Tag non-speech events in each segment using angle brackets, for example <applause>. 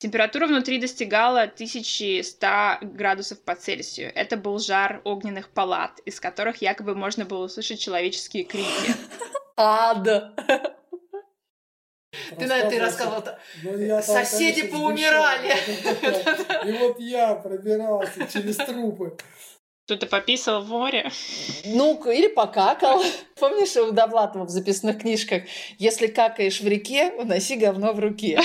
Температура внутри достигала 1100 градусов по Цельсию. Это был жар огненных палат, из которых якобы можно было услышать человеческие крики. <laughs> Ад! Ты на это рассказывал. Ну, Соседи поумирали. <laughs> И вот я пробирался через трупы. Кто-то пописал в море? Ну, или покакал. <laughs> Помнишь у Довлатова в записных книжках «Если какаешь в реке, уноси говно в руке».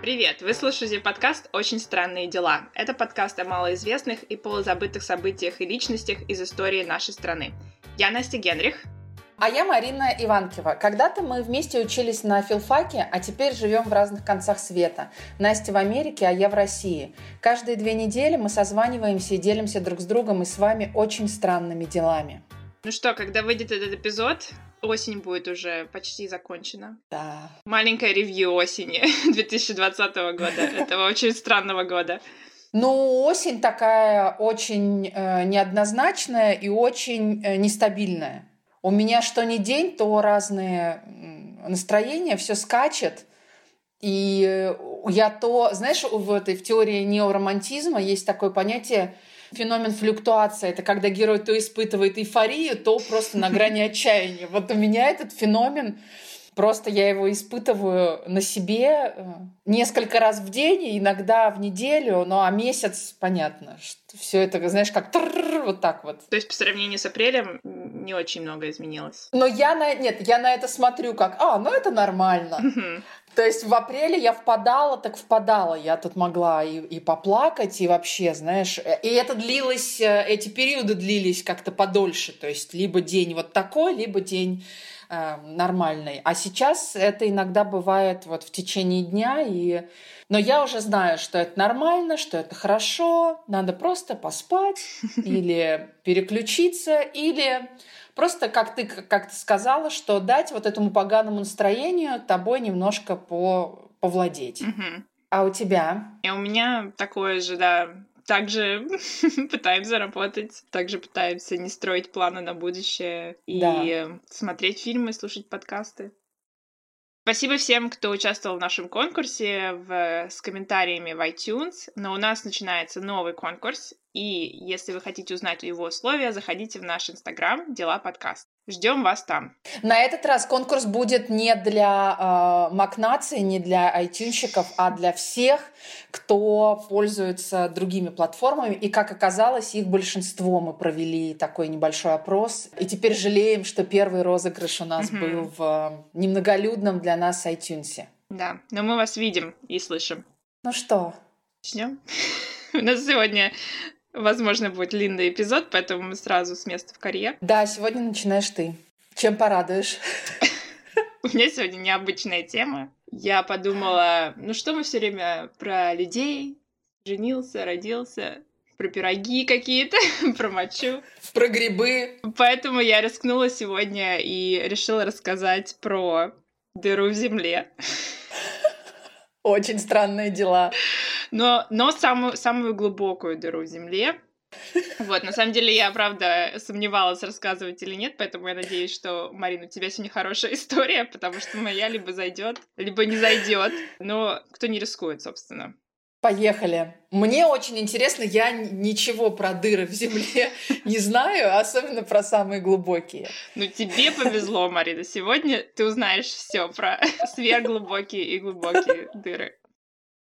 Привет! Вы слушаете подкаст «Очень странные дела». Это подкаст о малоизвестных и полузабытых событиях и личностях из истории нашей страны. Я Настя Генрих. А я Марина Иванкива. Когда-то мы вместе учились на филфаке, а теперь живем в разных концах света. Настя в Америке, а я в России. Каждые две недели мы созваниваемся и делимся друг с другом и с вами очень странными делами. Ну что, когда выйдет этот эпизод, осень будет уже почти закончена. Да. Маленькое ревью осени <laughs> 2020 года, этого очень странного года. Ну, осень такая очень э, неоднозначная и очень э, нестабильная. У меня что ни день, то разные настроения, все скачет. И я то, знаешь, в этой в теории неоромантизма есть такое понятие феномен флюктуации. Это когда герой то испытывает эйфорию, то просто на грани <laughs> отчаяния. Вот у меня этот феномен Просто я его испытываю на себе э, несколько раз в день, иногда в неделю, ну а месяц, понятно, что все это, знаешь, как вот так вот. То есть по сравнению с апрелем не очень много изменилось? Но я на... Нет, я на это смотрю как, а, ну это нормально. То есть в апреле я впадала, так впадала. Я тут могла и, и поплакать, и вообще, знаешь... Э, и это длилось, э, эти периоды длились как-то подольше. То есть либо день вот такой, либо день э, нормальный. А сейчас это иногда бывает вот в течение дня, и... но я уже знаю, что это нормально, что это хорошо, надо просто поспать <laughs> или переключиться, или просто, как ты как ты сказала, что дать вот этому поганому настроению тобой немножко по повладеть. Угу. А у тебя? И у меня такое же, да, также <laughs> пытаемся работать, также пытаемся не строить планы на будущее и да. смотреть фильмы, слушать подкасты. Спасибо всем, кто участвовал в нашем конкурсе в, с комментариями в iTunes. Но у нас начинается новый конкурс, и если вы хотите узнать его условия, заходите в наш инстаграм «Дела подкаст». Ждем вас там. На этот раз конкурс будет не для э, Макнации, не для айтюнщиков, а для всех, кто пользуется другими платформами. И, как оказалось, их большинство мы провели такой небольшой опрос. И теперь жалеем, что первый розыгрыш у нас mm-hmm. был в немноголюдном для нас iTunes. Да, но мы вас видим и слышим. Ну что? Начнем. <laughs> У нас сегодня Возможно, будет длинный эпизод, поэтому мы сразу с места в карьер. Да, сегодня начинаешь ты. Чем порадуешь? <laughs> У меня сегодня необычная тема. Я подумала, ну что мы все время про людей, женился, родился, про пироги какие-то, <laughs> про мочу. Про грибы. Поэтому я рискнула сегодня и решила рассказать про дыру в земле. <laughs> Очень странные дела но, но самую, самую глубокую дыру в земле. Вот, на самом деле я, правда, сомневалась, рассказывать или нет, поэтому я надеюсь, что, Марина, у тебя сегодня хорошая <laughs> история, потому что моя либо зайдет, либо не зайдет. Но кто не рискует, собственно. Поехали. Мне очень интересно, я ничего про дыры в земле <laughs> не знаю, особенно про самые глубокие. Ну, тебе повезло, Марина. Сегодня ты узнаешь все про <laughs> сверхглубокие и глубокие дыры.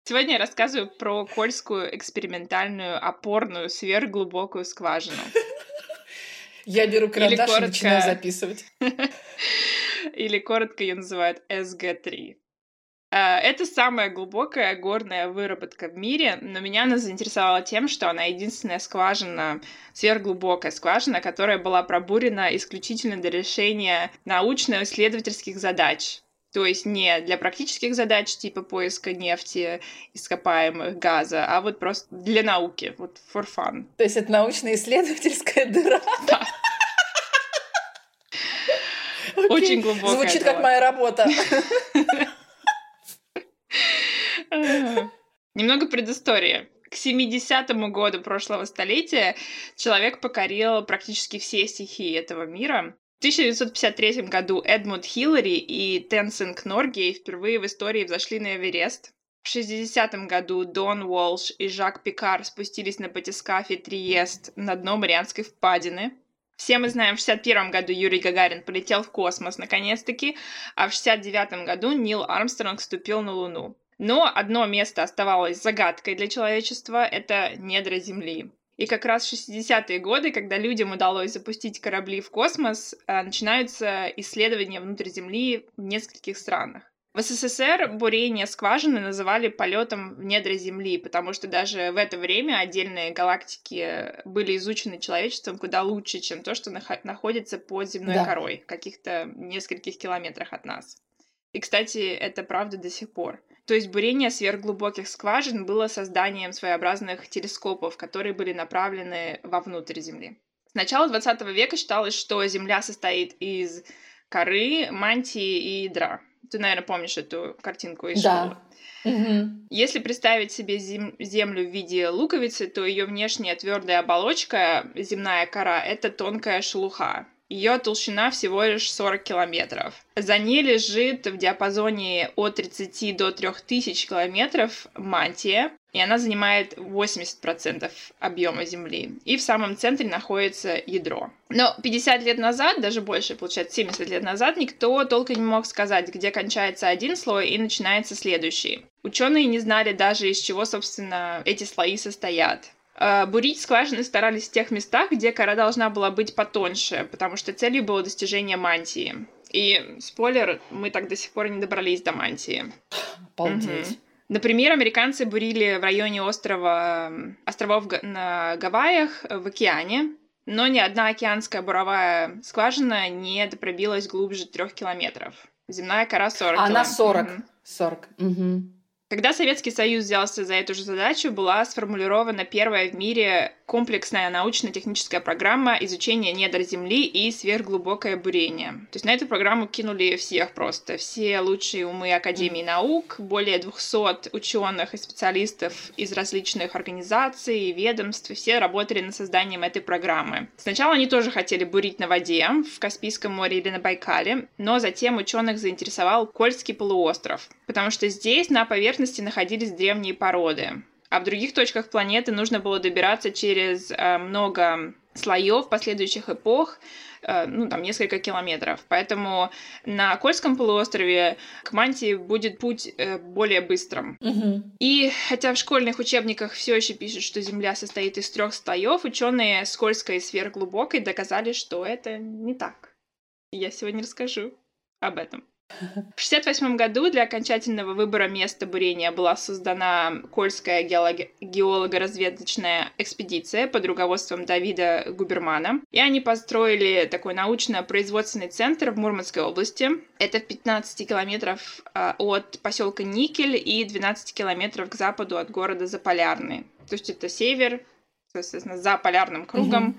Сегодня я рассказываю про Кольскую экспериментальную опорную сверхглубокую скважину. <laughs> Я беру карандаш коротко... и начинаю записывать. Или коротко ее называют SG3. А, это самая глубокая горная выработка в мире, но меня она заинтересовала тем, что она единственная скважина, сверхглубокая скважина, которая была пробурена исключительно для решения научно-исследовательских задач. То есть не для практических задач типа поиска нефти, ископаемых, газа, а вот просто для науки, вот for fun. То есть это научно-исследовательская дыра? Да. Очень глубокая. Звучит как моя работа. Немного предыстории. К 70-му году прошлого столетия человек покорил практически все стихии этого мира. В 1953 году Эдмунд Хиллари и Тенсинг Норгей впервые в истории взошли на Эверест. В 60 году Дон Уолш и Жак Пикар спустились на батискафе Триест на дно Марианской впадины. Все мы знаем, в 61 году Юрий Гагарин полетел в космос наконец-таки, а в 69 году Нил Армстронг вступил на Луну. Но одно место оставалось загадкой для человечества — это недра Земли. И как раз в 60-е годы, когда людям удалось запустить корабли в космос, э, начинаются исследования внутрь Земли в нескольких странах. В СССР бурение скважины называли полетом в недра Земли, потому что даже в это время отдельные галактики были изучены человечеством куда лучше, чем то, что находится под земной да. корой, в каких-то нескольких километрах от нас. И, кстати, это правда до сих пор. То есть бурение сверхглубоких скважин было созданием своеобразных телескопов, которые были направлены вовнутрь Земли. С начала 20 века считалось, что Земля состоит из коры, мантии и ядра. Ты, наверное, помнишь эту картинку из да. школы. Угу. Если представить себе зем- Землю в виде луковицы, то ее внешняя твердая оболочка, земная кора, это тонкая шелуха. Ее толщина всего лишь 40 километров. За ней лежит в диапазоне от 30 до 3000 километров мантия, и она занимает 80% объема Земли. И в самом центре находится ядро. Но 50 лет назад, даже больше, получается 70 лет назад, никто толком не мог сказать, где кончается один слой и начинается следующий. Ученые не знали даже, из чего, собственно, эти слои состоят. Э, бурить скважины старались в тех местах, где кора должна была быть потоньше, потому что целью было достижение мантии. И, спойлер, мы так до сих пор не добрались до мантии. Обалдеть. Угу. Например, американцы бурили в районе острова, островов на Гавайях в океане, но ни одна океанская буровая скважина не пробилась глубже трех километров. Земная кора 40 а Она 40. Угу. 40. Угу. Когда Советский Союз взялся за эту же задачу, была сформулирована первая в мире комплексная научно-техническая программа изучения недр Земли и сверхглубокое бурение. То есть на эту программу кинули всех просто. Все лучшие умы Академии наук, более 200 ученых и специалистов из различных организаций и ведомств, все работали над созданием этой программы. Сначала они тоже хотели бурить на воде, в Каспийском море или на Байкале, но затем ученых заинтересовал Кольский полуостров, потому что здесь на поверхности находились древние породы. А в других точках планеты нужно было добираться через э, много слоев последующих эпох, э, ну, там, несколько километров. Поэтому на Кольском полуострове к Мантии будет путь э, более быстрым. Угу. И хотя в школьных учебниках все еще пишут, что Земля состоит из трех слоев, ученые с Кольской и сверхглубокой доказали, что это не так. Я сегодня расскажу об этом. В 1968 году для окончательного выбора места бурения была создана Кольская геолого-разведочная экспедиция под руководством Давида Губермана. И они построили такой научно-производственный центр в Мурманской области. Это в 15 километров а, от поселка Никель и 12 километров к западу от города Заполярный. То есть это север, соответственно, за полярным кругом. Угу.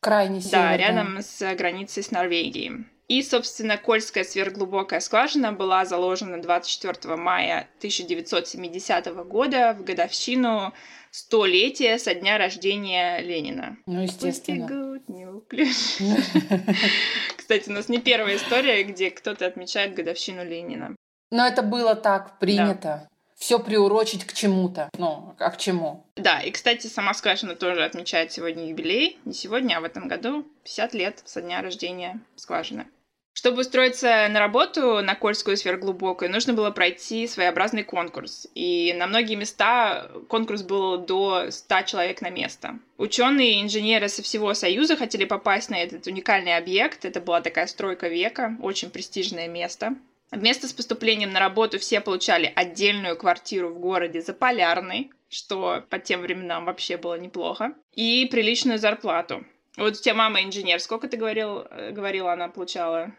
Крайний север. Да, рядом да. с границей с Норвегией. И, собственно, Кольская сверхглубокая скважина была заложена 24 мая 1970 года в годовщину столетия со дня рождения Ленина. Ну, естественно. <laughs> Кстати, у нас не первая история, где кто-то отмечает годовщину Ленина. Но это было так принято все приурочить к чему-то. Ну, а к чему? Да, и, кстати, сама скважина тоже отмечает сегодня юбилей. Не сегодня, а в этом году 50 лет со дня рождения скважины. Чтобы устроиться на работу на Кольскую сверхглубокую, нужно было пройти своеобразный конкурс. И на многие места конкурс был до 100 человек на место. Ученые и инженеры со всего Союза хотели попасть на этот уникальный объект. Это была такая стройка века, очень престижное место. Вместо с поступлением на работу все получали отдельную квартиру в городе Заполярный, что по тем временам вообще было неплохо, и приличную зарплату. Вот у тебя мама инженер, сколько ты говорил, э, говорила, она получала?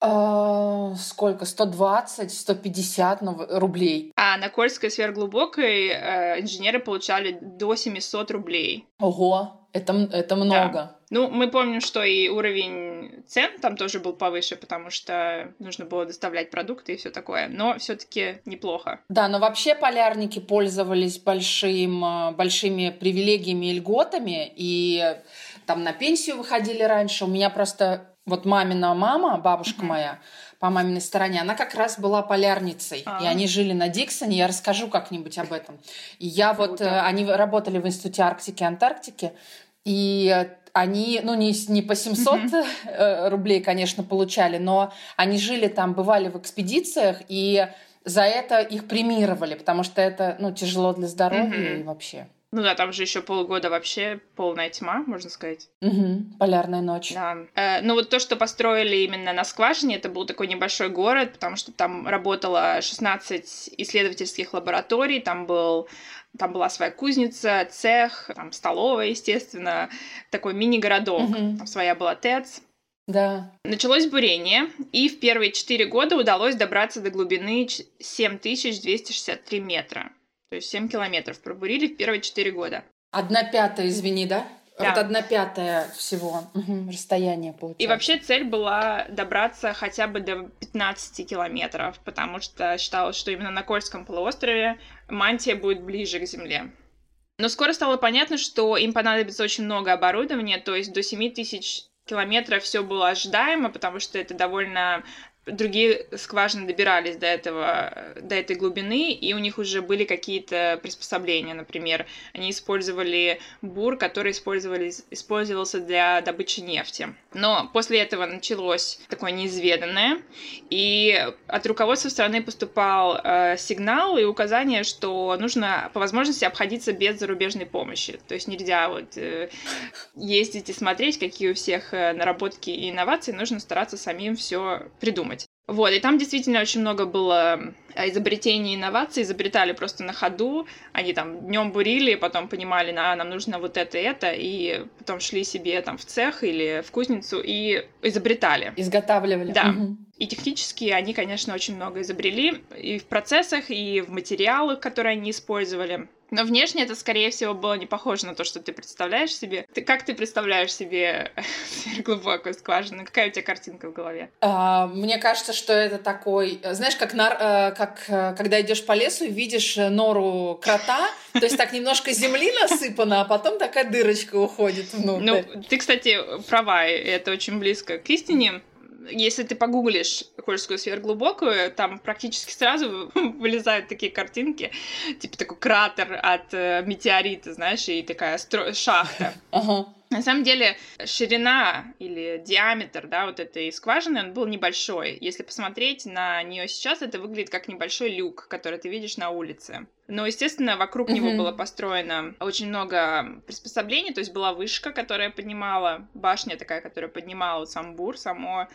А, сколько? 120, 150 рублей. А на Кольской сверхглубокой э, инженеры получали до 700 рублей. Ого! Это, это много. Да. Ну, мы помним, что и уровень цен там тоже был повыше, потому что нужно было доставлять продукты и все такое, но все-таки неплохо. Да, но вообще полярники пользовались большим, э, большими привилегиями и льготами, и там на пенсию выходили раньше. У меня просто вот мамина мама, бабушка mm-hmm. моя, по маминой стороне, она как раз была полярницей. А-а-а. И они жили на Диксоне. Я расскажу как-нибудь об этом. И я Круто. вот... Э, они работали в Институте Арктики и Антарктики. И они, ну, не, не по 700 mm-hmm. рублей, конечно, получали, но они жили там, бывали в экспедициях, и за это их премировали, потому что это, ну, тяжело для здоровья mm-hmm. и вообще. Ну да, там же еще полгода вообще полная тьма, можно сказать. Угу, полярная ночь. Да. Э, ну вот то, что построили именно на скважине, это был такой небольшой город, потому что там работало 16 исследовательских лабораторий, там был там была своя кузница, цех, там столовая, естественно, такой мини-городок. Угу. Там своя была ТЭЦ. Да. Началось бурение, и в первые четыре года удалось добраться до глубины 7263 метра. То есть 7 километров пробурили в первые 4 года. Одна пятая, извини, да? Да. Вот одна пятая всего угу, расстояния получается. И вообще цель была добраться хотя бы до 15 километров, потому что считалось, что именно на Кольском полуострове мантия будет ближе к Земле. Но скоро стало понятно, что им понадобится очень много оборудования, то есть до 7 тысяч километров все было ожидаемо, потому что это довольно другие скважины добирались до этого, до этой глубины, и у них уже были какие-то приспособления, например, они использовали бур, который использовались, использовался для добычи нефти. Но после этого началось такое неизведанное, и от руководства страны поступал э, сигнал и указание, что нужно по возможности обходиться без зарубежной помощи. То есть нельзя вот э, ездить и смотреть, какие у всех э, наработки и инновации, нужно стараться самим все придумать. Вот, и там действительно очень много было э, изобретений и инноваций, изобретали просто на ходу, они там днем бурили, потом понимали, а, нам нужно вот это и это, и потом шли себе там в цех или в кузницу и изобретали. Изготавливали. Да. Угу. И технически они, конечно, очень много изобрели и в процессах, и в материалах, которые они использовали. Но внешне это, скорее всего, было не похоже на то, что ты представляешь себе. Ты, как ты представляешь себе <laughs> глубокую скважину? Какая у тебя картинка в голове? А, мне кажется, что это такой... Знаешь, как, нар, э, как э, когда идешь по лесу и видишь нору крота, то есть так немножко земли насыпано, а потом такая дырочка уходит внутрь. Ну, ты, кстати, права, это очень близко к истине если ты погуглишь Кольскую сверхглубокую, там практически сразу <laughs> вылезают такие картинки, типа такой кратер от э, метеорита, знаешь, и такая стро- шахта. <laughs> На самом деле ширина или диаметр, да, вот этой скважины, он был небольшой. Если посмотреть на нее сейчас, это выглядит как небольшой люк, который ты видишь на улице. Но, естественно, вокруг mm-hmm. него было построено очень много приспособлений, то есть была вышка, которая поднимала, башня такая, которая поднимала вот сам бур, само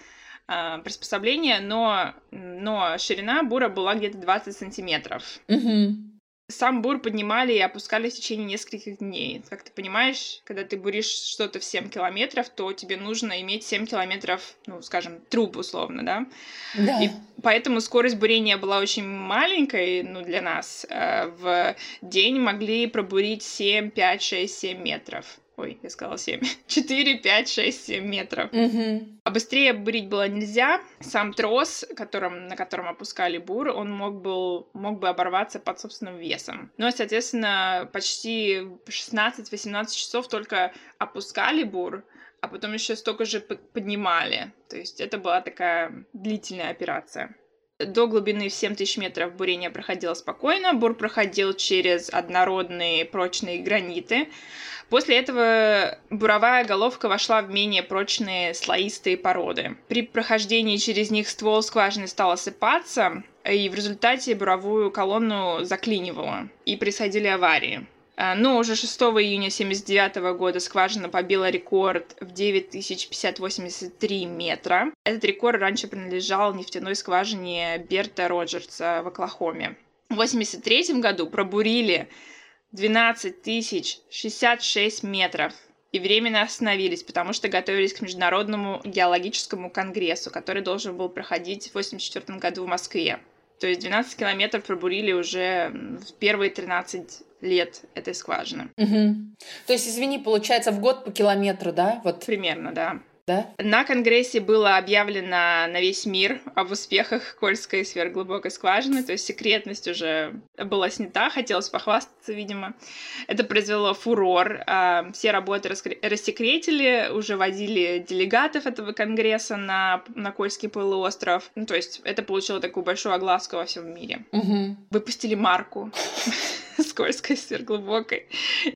э, приспособление, но, но ширина бура была где-то 20 сантиметров. Mm-hmm. Сам бур поднимали и опускали в течение нескольких дней. Как ты понимаешь, когда ты буришь что-то в 7 километров, то тебе нужно иметь 7 километров, ну, скажем, труб условно, да? Да. И поэтому скорость бурения была очень маленькой, ну, для нас. Э, в день могли пробурить 7, 5, 6, 7 метров. Ой, я сказала 7. 4, 5, 6, 7 метров. Угу. А быстрее бурить было нельзя. Сам трос, которым, на котором опускали бур, он мог, был, мог бы оборваться под собственным весом. Ну и, соответственно, почти 16-18 часов только опускали бур, а потом еще столько же поднимали. То есть это была такая длительная операция. До глубины в 7000 метров бурение проходило спокойно. Бур проходил через однородные прочные граниты. После этого буровая головка вошла в менее прочные слоистые породы. При прохождении через них ствол скважины стал осыпаться, и в результате буровую колонну заклинивало, и происходили аварии. А, но уже 6 июня 1979 года скважина побила рекорд в 905083 метра. Этот рекорд раньше принадлежал нефтяной скважине Берта Роджерса в Оклахоме. В 1983 году пробурили 12 тысяч 66 метров и временно остановились, потому что готовились к Международному геологическому конгрессу, который должен был проходить в 1984 году в Москве. То есть 12 километров пробурили уже в первые 13 лет этой скважины. Угу. То есть, извини, получается в год по километру, да? Вот. Примерно, да да? На Конгрессе было объявлено на весь мир об успехах Кольской сверхглубокой скважины, то есть секретность уже была снята, хотелось похвастаться, видимо. Это произвело фурор, а, все работы рассекретили, уже водили делегатов этого Конгресса на, на Кольский полуостров, ну, то есть это получило такую большую огласку во всем мире. Угу. Выпустили марку. <laughs> <laughs> скользкой, сверхглубокой.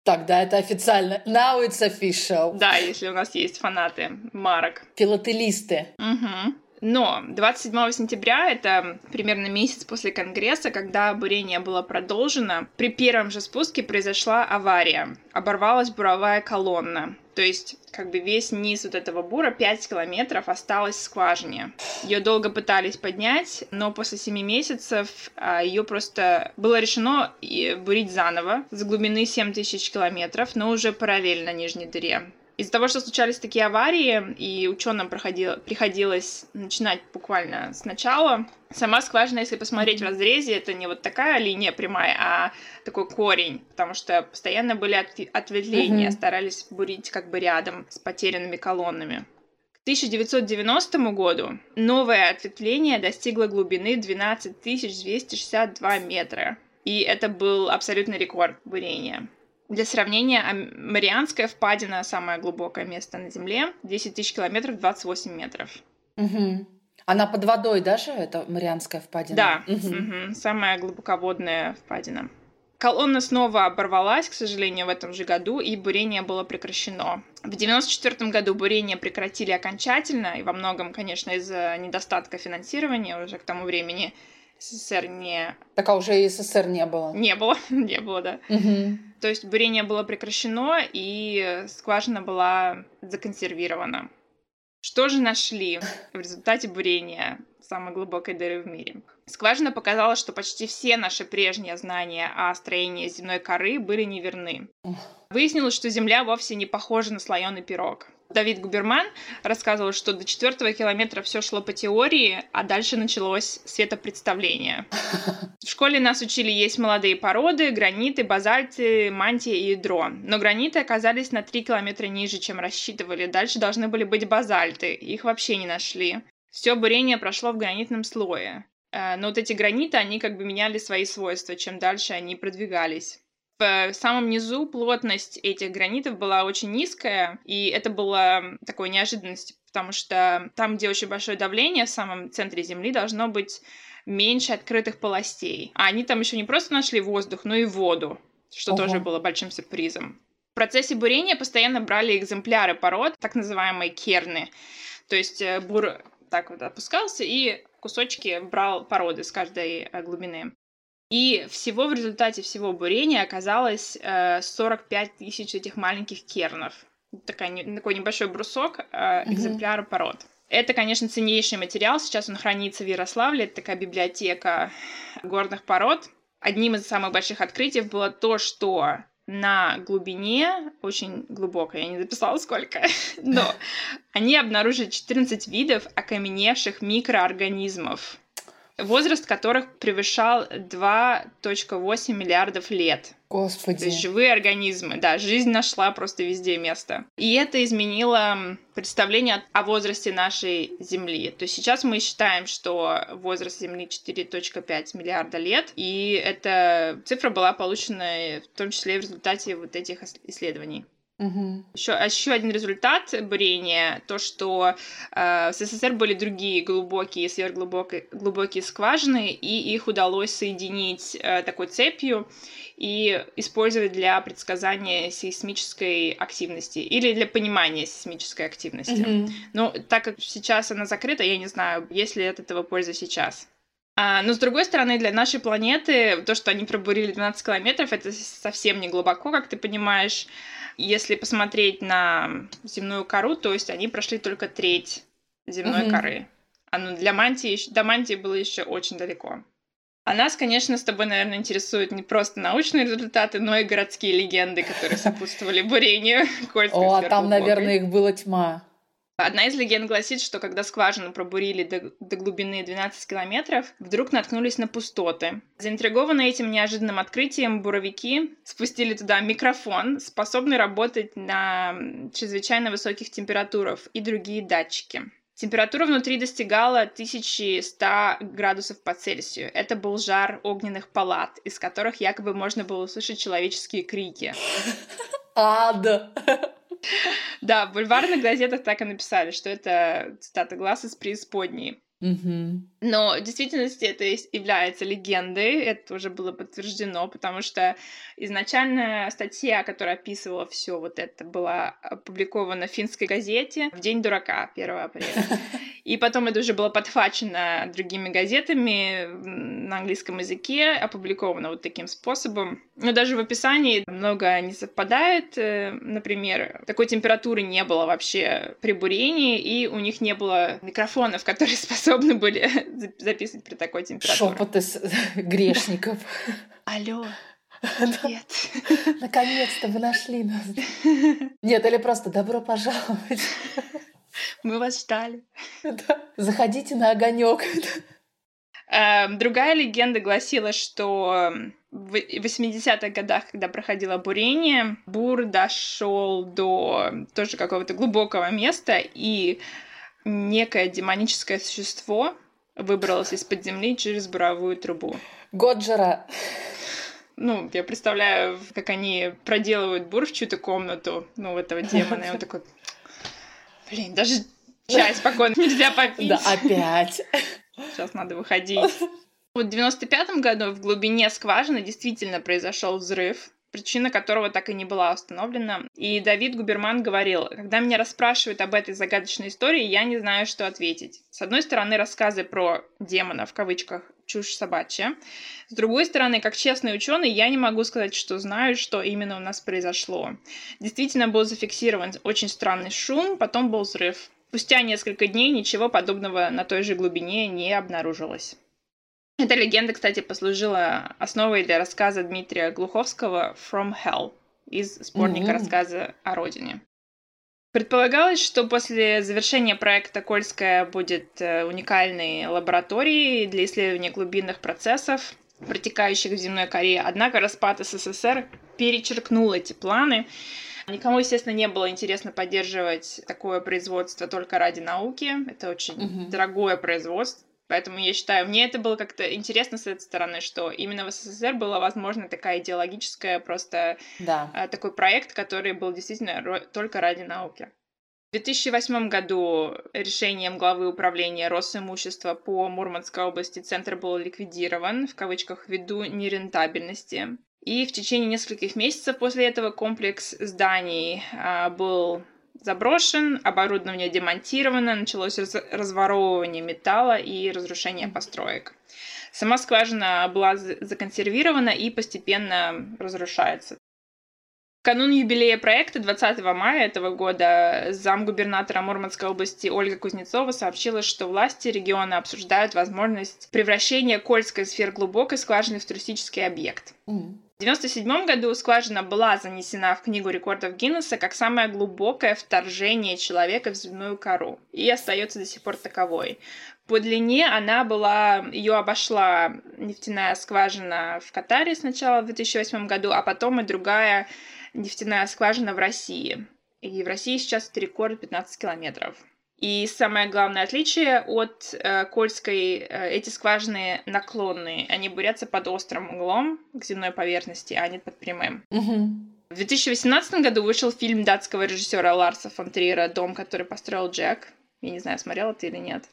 Тогда это официально. Now it's official. Да, если у нас есть фанаты марок. Филателисты. Угу. Но 27 сентября, это примерно месяц после Конгресса, когда бурение было продолжено, при первом же спуске произошла авария. Оборвалась буровая колонна. То есть, как бы весь низ вот этого бура, 5 километров, осталось в скважине. Ее долго пытались поднять, но после 7 месяцев а, ее просто было решено бурить заново с глубины 7 тысяч километров, но уже параллельно нижней дыре. Из-за того, что случались такие аварии, и ученым проходило, приходилось начинать буквально сначала, сама скважина, если посмотреть в разрезе, это не вот такая линия прямая, а такой корень, потому что постоянно были от, ответвления, mm-hmm. старались бурить как бы рядом с потерянными колоннами. К 1990 году новое ответвление достигло глубины 12 262 метра. И это был абсолютный рекорд бурения. Для сравнения, Марианская впадина самое глубокое место на Земле, 10 тысяч километров, 28 метров. Угу. Она под водой даже, это Марианская впадина? Да, угу. Угу. самая глубоководная впадина. Колонна снова оборвалась, к сожалению, в этом же году, и бурение было прекращено. В 1994 году бурение прекратили окончательно, и во многом, конечно, из-за недостатка финансирования уже к тому времени СССР не... Так а уже и СССР не было? Не было, <laughs> не было, да. Угу. То есть бурение было прекращено, и скважина была законсервирована. Что же нашли в результате бурения самой глубокой дыры в мире? Скважина показала, что почти все наши прежние знания о строении земной коры были неверны. Выяснилось, что Земля вовсе не похожа на слоеный пирог. Давид Губерман рассказывал, что до четвертого километра все шло по теории, а дальше началось светопредставление. <laughs> В школе нас учили есть молодые породы, граниты, базальты, мантии и ядро. Но граниты оказались на 3 километра ниже, чем рассчитывали. Дальше должны были быть базальты. Их вообще не нашли. Все бурение прошло в гранитном слое. Э, но вот эти граниты, они как бы меняли свои свойства, чем дальше они продвигались в самом низу плотность этих гранитов была очень низкая, и это было такой неожиданностью, потому что там, где очень большое давление, в самом центре Земли должно быть меньше открытых полостей. А они там еще не просто нашли воздух, но и воду, что Ого. тоже было большим сюрпризом. В процессе бурения постоянно брали экземпляры пород, так называемые керны. То есть э, бур так вот опускался и кусочки брал породы с каждой э, глубины. И всего в результате всего бурения оказалось э, 45 тысяч этих маленьких кернов. Такая, такой небольшой брусок э, экземпляра пород. Это, конечно, ценнейший материал. Сейчас он хранится в Ярославле. Это такая библиотека горных пород. Одним из самых больших открытий было то, что на глубине, очень глубокой, я не записала сколько, <laughs> но они обнаружили 14 видов окаменевших микроорганизмов возраст которых превышал 2.8 миллиардов лет. Господи. То есть живые организмы, да, жизнь нашла просто везде место. И это изменило представление о возрасте нашей Земли. То есть сейчас мы считаем, что возраст Земли 4.5 миллиарда лет, и эта цифра была получена в том числе в результате вот этих исследований. Угу. Еще, а еще один результат бурения, то, что э, в СССР были другие глубокие, сверхглубокие глубокие скважины, и их удалось соединить э, такой цепью и использовать для предсказания сейсмической активности или для понимания сейсмической активности. Угу. Но так как сейчас она закрыта, я не знаю, есть ли от этого польза сейчас. А, но с другой стороны, для нашей планеты то, что они пробурили 12 километров, это совсем не глубоко, как ты понимаешь. Если посмотреть на земную кору, то есть они прошли только треть земной угу. коры. А ну, для мантии, до мантии было еще очень далеко. А нас, конечно, с тобой, наверное, интересуют не просто научные результаты, но и городские легенды, которые сопутствовали бурению <laughs> Кольской О, а там, наверное, их была тьма. Одна из легенд гласит, что когда скважину пробурили до, до глубины 12 километров, вдруг наткнулись на пустоты. Заинтригованные этим неожиданным открытием, буровики спустили туда микрофон, способный работать на чрезвычайно высоких температурах, и другие датчики. Температура внутри достигала 1100 градусов по Цельсию. Это был жар огненных палат, из которых якобы можно было услышать человеческие крики. Ад! <laughs> Да, в бульварных газетах так и написали, что это, цитата, «глаз из преисподней». Но в действительности это является легендой, это уже было подтверждено, потому что изначально статья, которая описывала все вот это, была опубликована в финской газете в День дурака 1 апреля. <laughs> И потом это уже было подхвачено другими газетами на английском языке, опубликовано вот таким способом. Но даже в описании много не совпадает. Э, Например, такой температуры не было вообще при бурении, и у них не было микрофонов, которые <laughs> способны были <laughs> за- записывать при такой температуре. Шепоты <laughs> грешников. Алло, привет. Наконец-то вы нашли нас. Нет, или просто добро пожаловать. <laughs> Мы вас ждали. Да. Заходите на огонек. Эм, Другая легенда гласила, что в 80-х годах, когда проходило бурение, бур дошел до тоже какого-то глубокого места, и некое демоническое существо выбралось из-под земли через буровую трубу. Годжера. Ну, я представляю, как они проделывают бур в чью-то комнату, ну, этого демона, и он такой, блин, даже чай спокойно нельзя попить. Да, опять. Сейчас надо выходить. Вот в 95 году в глубине скважины действительно произошел взрыв, причина которого так и не была установлена. И Давид Губерман говорил, когда меня расспрашивают об этой загадочной истории, я не знаю, что ответить. С одной стороны, рассказы про демона, в кавычках, чушь собачья. С другой стороны, как честный ученый, я не могу сказать, что знаю, что именно у нас произошло. Действительно был зафиксирован очень странный шум, потом был взрыв. Спустя несколько дней ничего подобного на той же глубине не обнаружилось. Эта легенда, кстати, послужила основой для рассказа Дмитрия Глуховского «From Hell» из сборника Мгм. рассказа о родине. Предполагалось, что после завершения проекта Кольская будет э, уникальной лабораторией для исследования глубинных процессов, протекающих в земной коре. Однако распад СССР перечеркнул эти планы. Никому, естественно, не было интересно поддерживать такое производство только ради науки. Это очень Мгм. дорогое производство. Поэтому я считаю, мне это было как-то интересно с этой стороны, что именно в СССР была возможна такая идеологическая просто Да. а, такой проект, который был действительно только ради науки. В 2008 году решением главы управления Росимущества по Мурманской области центр был ликвидирован, в кавычках, ввиду нерентабельности. И в течение нескольких месяцев после этого комплекс зданий а, был заброшен, оборудование демонтировано, началось раз- разворовывание металла и разрушение построек. Сама скважина была за- законсервирована и постепенно разрушается. В канун юбилея проекта 20 мая этого года замгубернатора Мурманской области Ольга Кузнецова сообщила, что власти региона обсуждают возможность превращения Кольской сверхглубокой скважины в туристический объект. М. В 1997 году скважина была занесена в Книгу рекордов Гиннесса как самое глубокое вторжение человека в земную кору и остается до сих пор таковой. По длине она была, ее обошла нефтяная скважина в Катаре сначала в 2008 году, а потом и другая нефтяная скважина в России. И в России сейчас это рекорд 15 километров. И самое главное отличие от э, Кольской, э, эти скважины наклонные. Они бурятся под острым углом к земной поверхности, а не под прямым. В 2018 году вышел фильм датского режиссера Ларса фон Триера «Дом, который построил Джек». Я не знаю, смотрела ты или нет.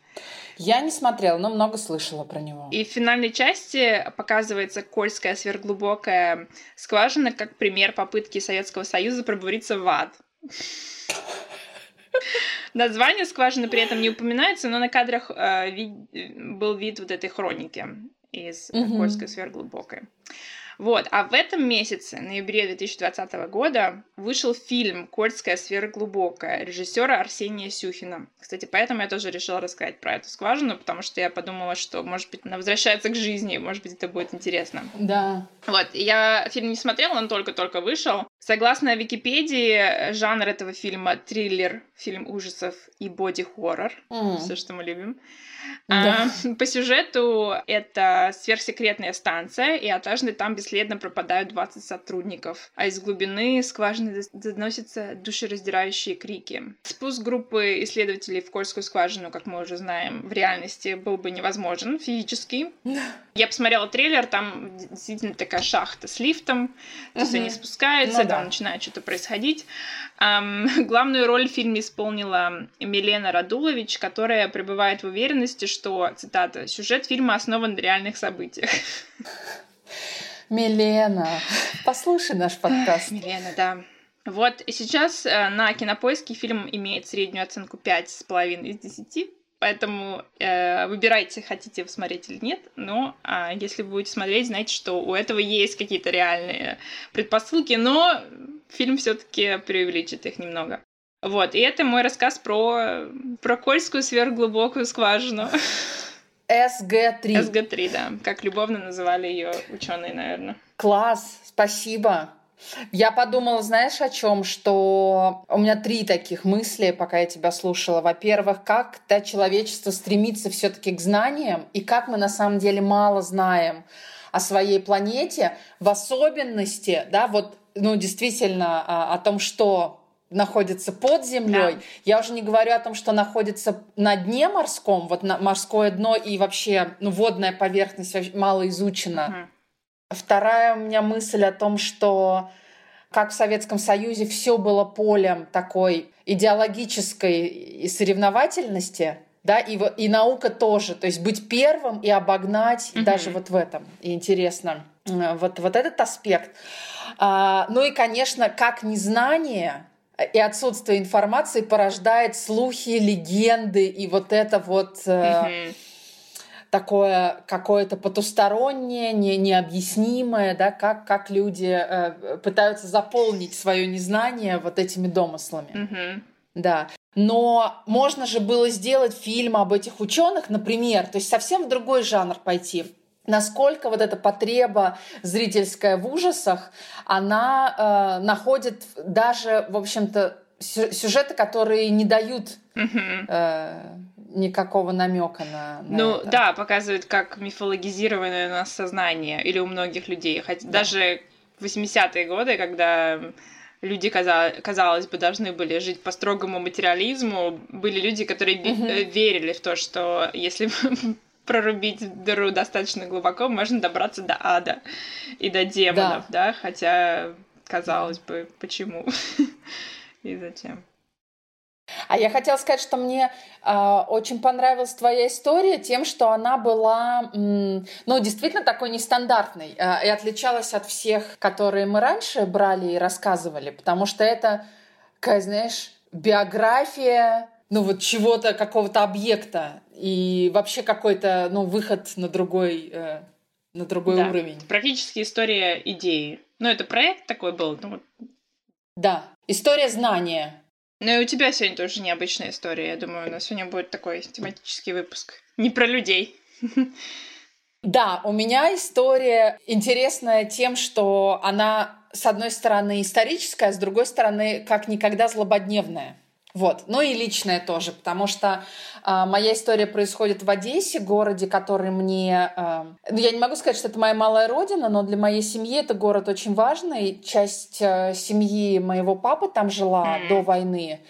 Я не смотрела, но много слышала про него. И в финальной части показывается Кольская сверхглубокая скважина как пример попытки Советского Союза пробуриться в ад. Название скважины при этом не упоминается, но на кадрах э, ви- был вид вот этой хроники из Мгм. Кольской сверхглубокой. Вот, а в этом месяце, ноябре 2020 года, вышел фильм «Кольская сверхглубокая» режиссера Арсения Сюхина. Кстати, поэтому я тоже решила рассказать про эту скважину, потому что я подумала, что, может быть, она возвращается к жизни, может быть, это будет интересно. Да. Вот, я фильм не смотрела, он только-только вышел. Согласно Википедии, жанр этого фильма триллер, фильм ужасов и боди-хоррор. Mm. Все, что мы любим. Да. А, <laughs> по сюжету это сверхсекретная станция, и однажды там бесследно пропадают 20 сотрудников, а из глубины скважины доносятся душераздирающие крики. Спуск группы исследователей в Кольскую скважину, как мы уже знаем, в реальности был бы невозможен физически. Я посмотрела трейлер, там действительно такая шахта с лифтом, то есть они спускаются, ну, там начинает что-то происходить. Um, <laughs> главную роль в фильме исполнила Милена Радулович, которая пребывает в уверенности, что, цитата, «сюжет фильма основан на реальных событиях». Милена, послушай наш подкаст. Милена, да. Вот и сейчас э, на Кинопоиске фильм имеет среднюю оценку 5,5 из 10. Поэтому э, выбирайте, хотите посмотреть или нет. Но э, если будете смотреть, знаете, что у этого есть какие-то реальные предпосылки, но фильм все-таки преувеличит их немного. Вот, и это мой рассказ про, про Кольскую сверхглубокую скважину. СГ-3. СГ-3, да. Как любовно называли ее ученые, наверное. Класс, спасибо. Я подумала, знаешь, о чем? Что у меня три таких мысли, пока я тебя слушала. Во-первых, как то человечество стремится все-таки к знаниям, и как мы на самом деле мало знаем о своей планете, в особенности, да, вот, ну, действительно, о, о том, что находится под землей. Да. Я уже не говорю о том, что находится на дне морском, вот на морское дно и вообще ну, водная поверхность мало изучена. Угу. Вторая у меня мысль о том, что как в Советском Союзе все было полем такой идеологической соревновательности, да, и, и наука тоже, то есть быть первым и обогнать mm даже вот в этом. И интересно, вот, вот этот аспект. А, ну и, конечно, как незнание и отсутствие информации порождает слухи, легенды и вот это вот... mm такое какое-то потустороннее, не, необъяснимое, да, как, как люди э, пытаются заполнить свое незнание вот этими домыслами. Mm-hmm. Да. Но можно же было сделать фильм об этих ученых, например, то есть совсем в другой жанр пойти. Насколько вот эта потреба зрительская в ужасах, она э, находит даже, в общем-то, сюжеты, которые не дают э, никакого намека на, на ну это. да показывает как мифологизированное у нас сознание или у многих людей хотя да. даже в 80-е годы когда люди казалось, казалось бы должны были жить по строгому материализму были люди которые угу. верили в то что если <laughs> прорубить дыру достаточно глубоко можно добраться до ада и до демонов да, да? хотя казалось бы почему <laughs> и зачем а я хотела сказать, что мне э, очень понравилась твоя история тем, что она была, м, ну, действительно такой нестандартной э, и отличалась от всех, которые мы раньше брали и рассказывали, потому что это, какая, знаешь, биография, ну, вот чего-то, какого-то объекта и вообще какой-то, ну, выход на другой, э, на другой да. уровень. Практически история идеи. Ну, это проект такой был, ну, Да, история знания. Ну и у тебя сегодня тоже необычная история. Я думаю, у нас сегодня будет такой тематический выпуск. Не про людей. Да, у меня история интересная тем, что она, с одной стороны, историческая, а с другой стороны, как никогда злободневная. Вот. Ну и личное тоже, потому что э, моя история происходит в Одессе, городе, который мне... Э, ну, я не могу сказать, что это моя малая родина, но для моей семьи это город очень важный. Часть э, семьи моего папы там жила mm. до войны.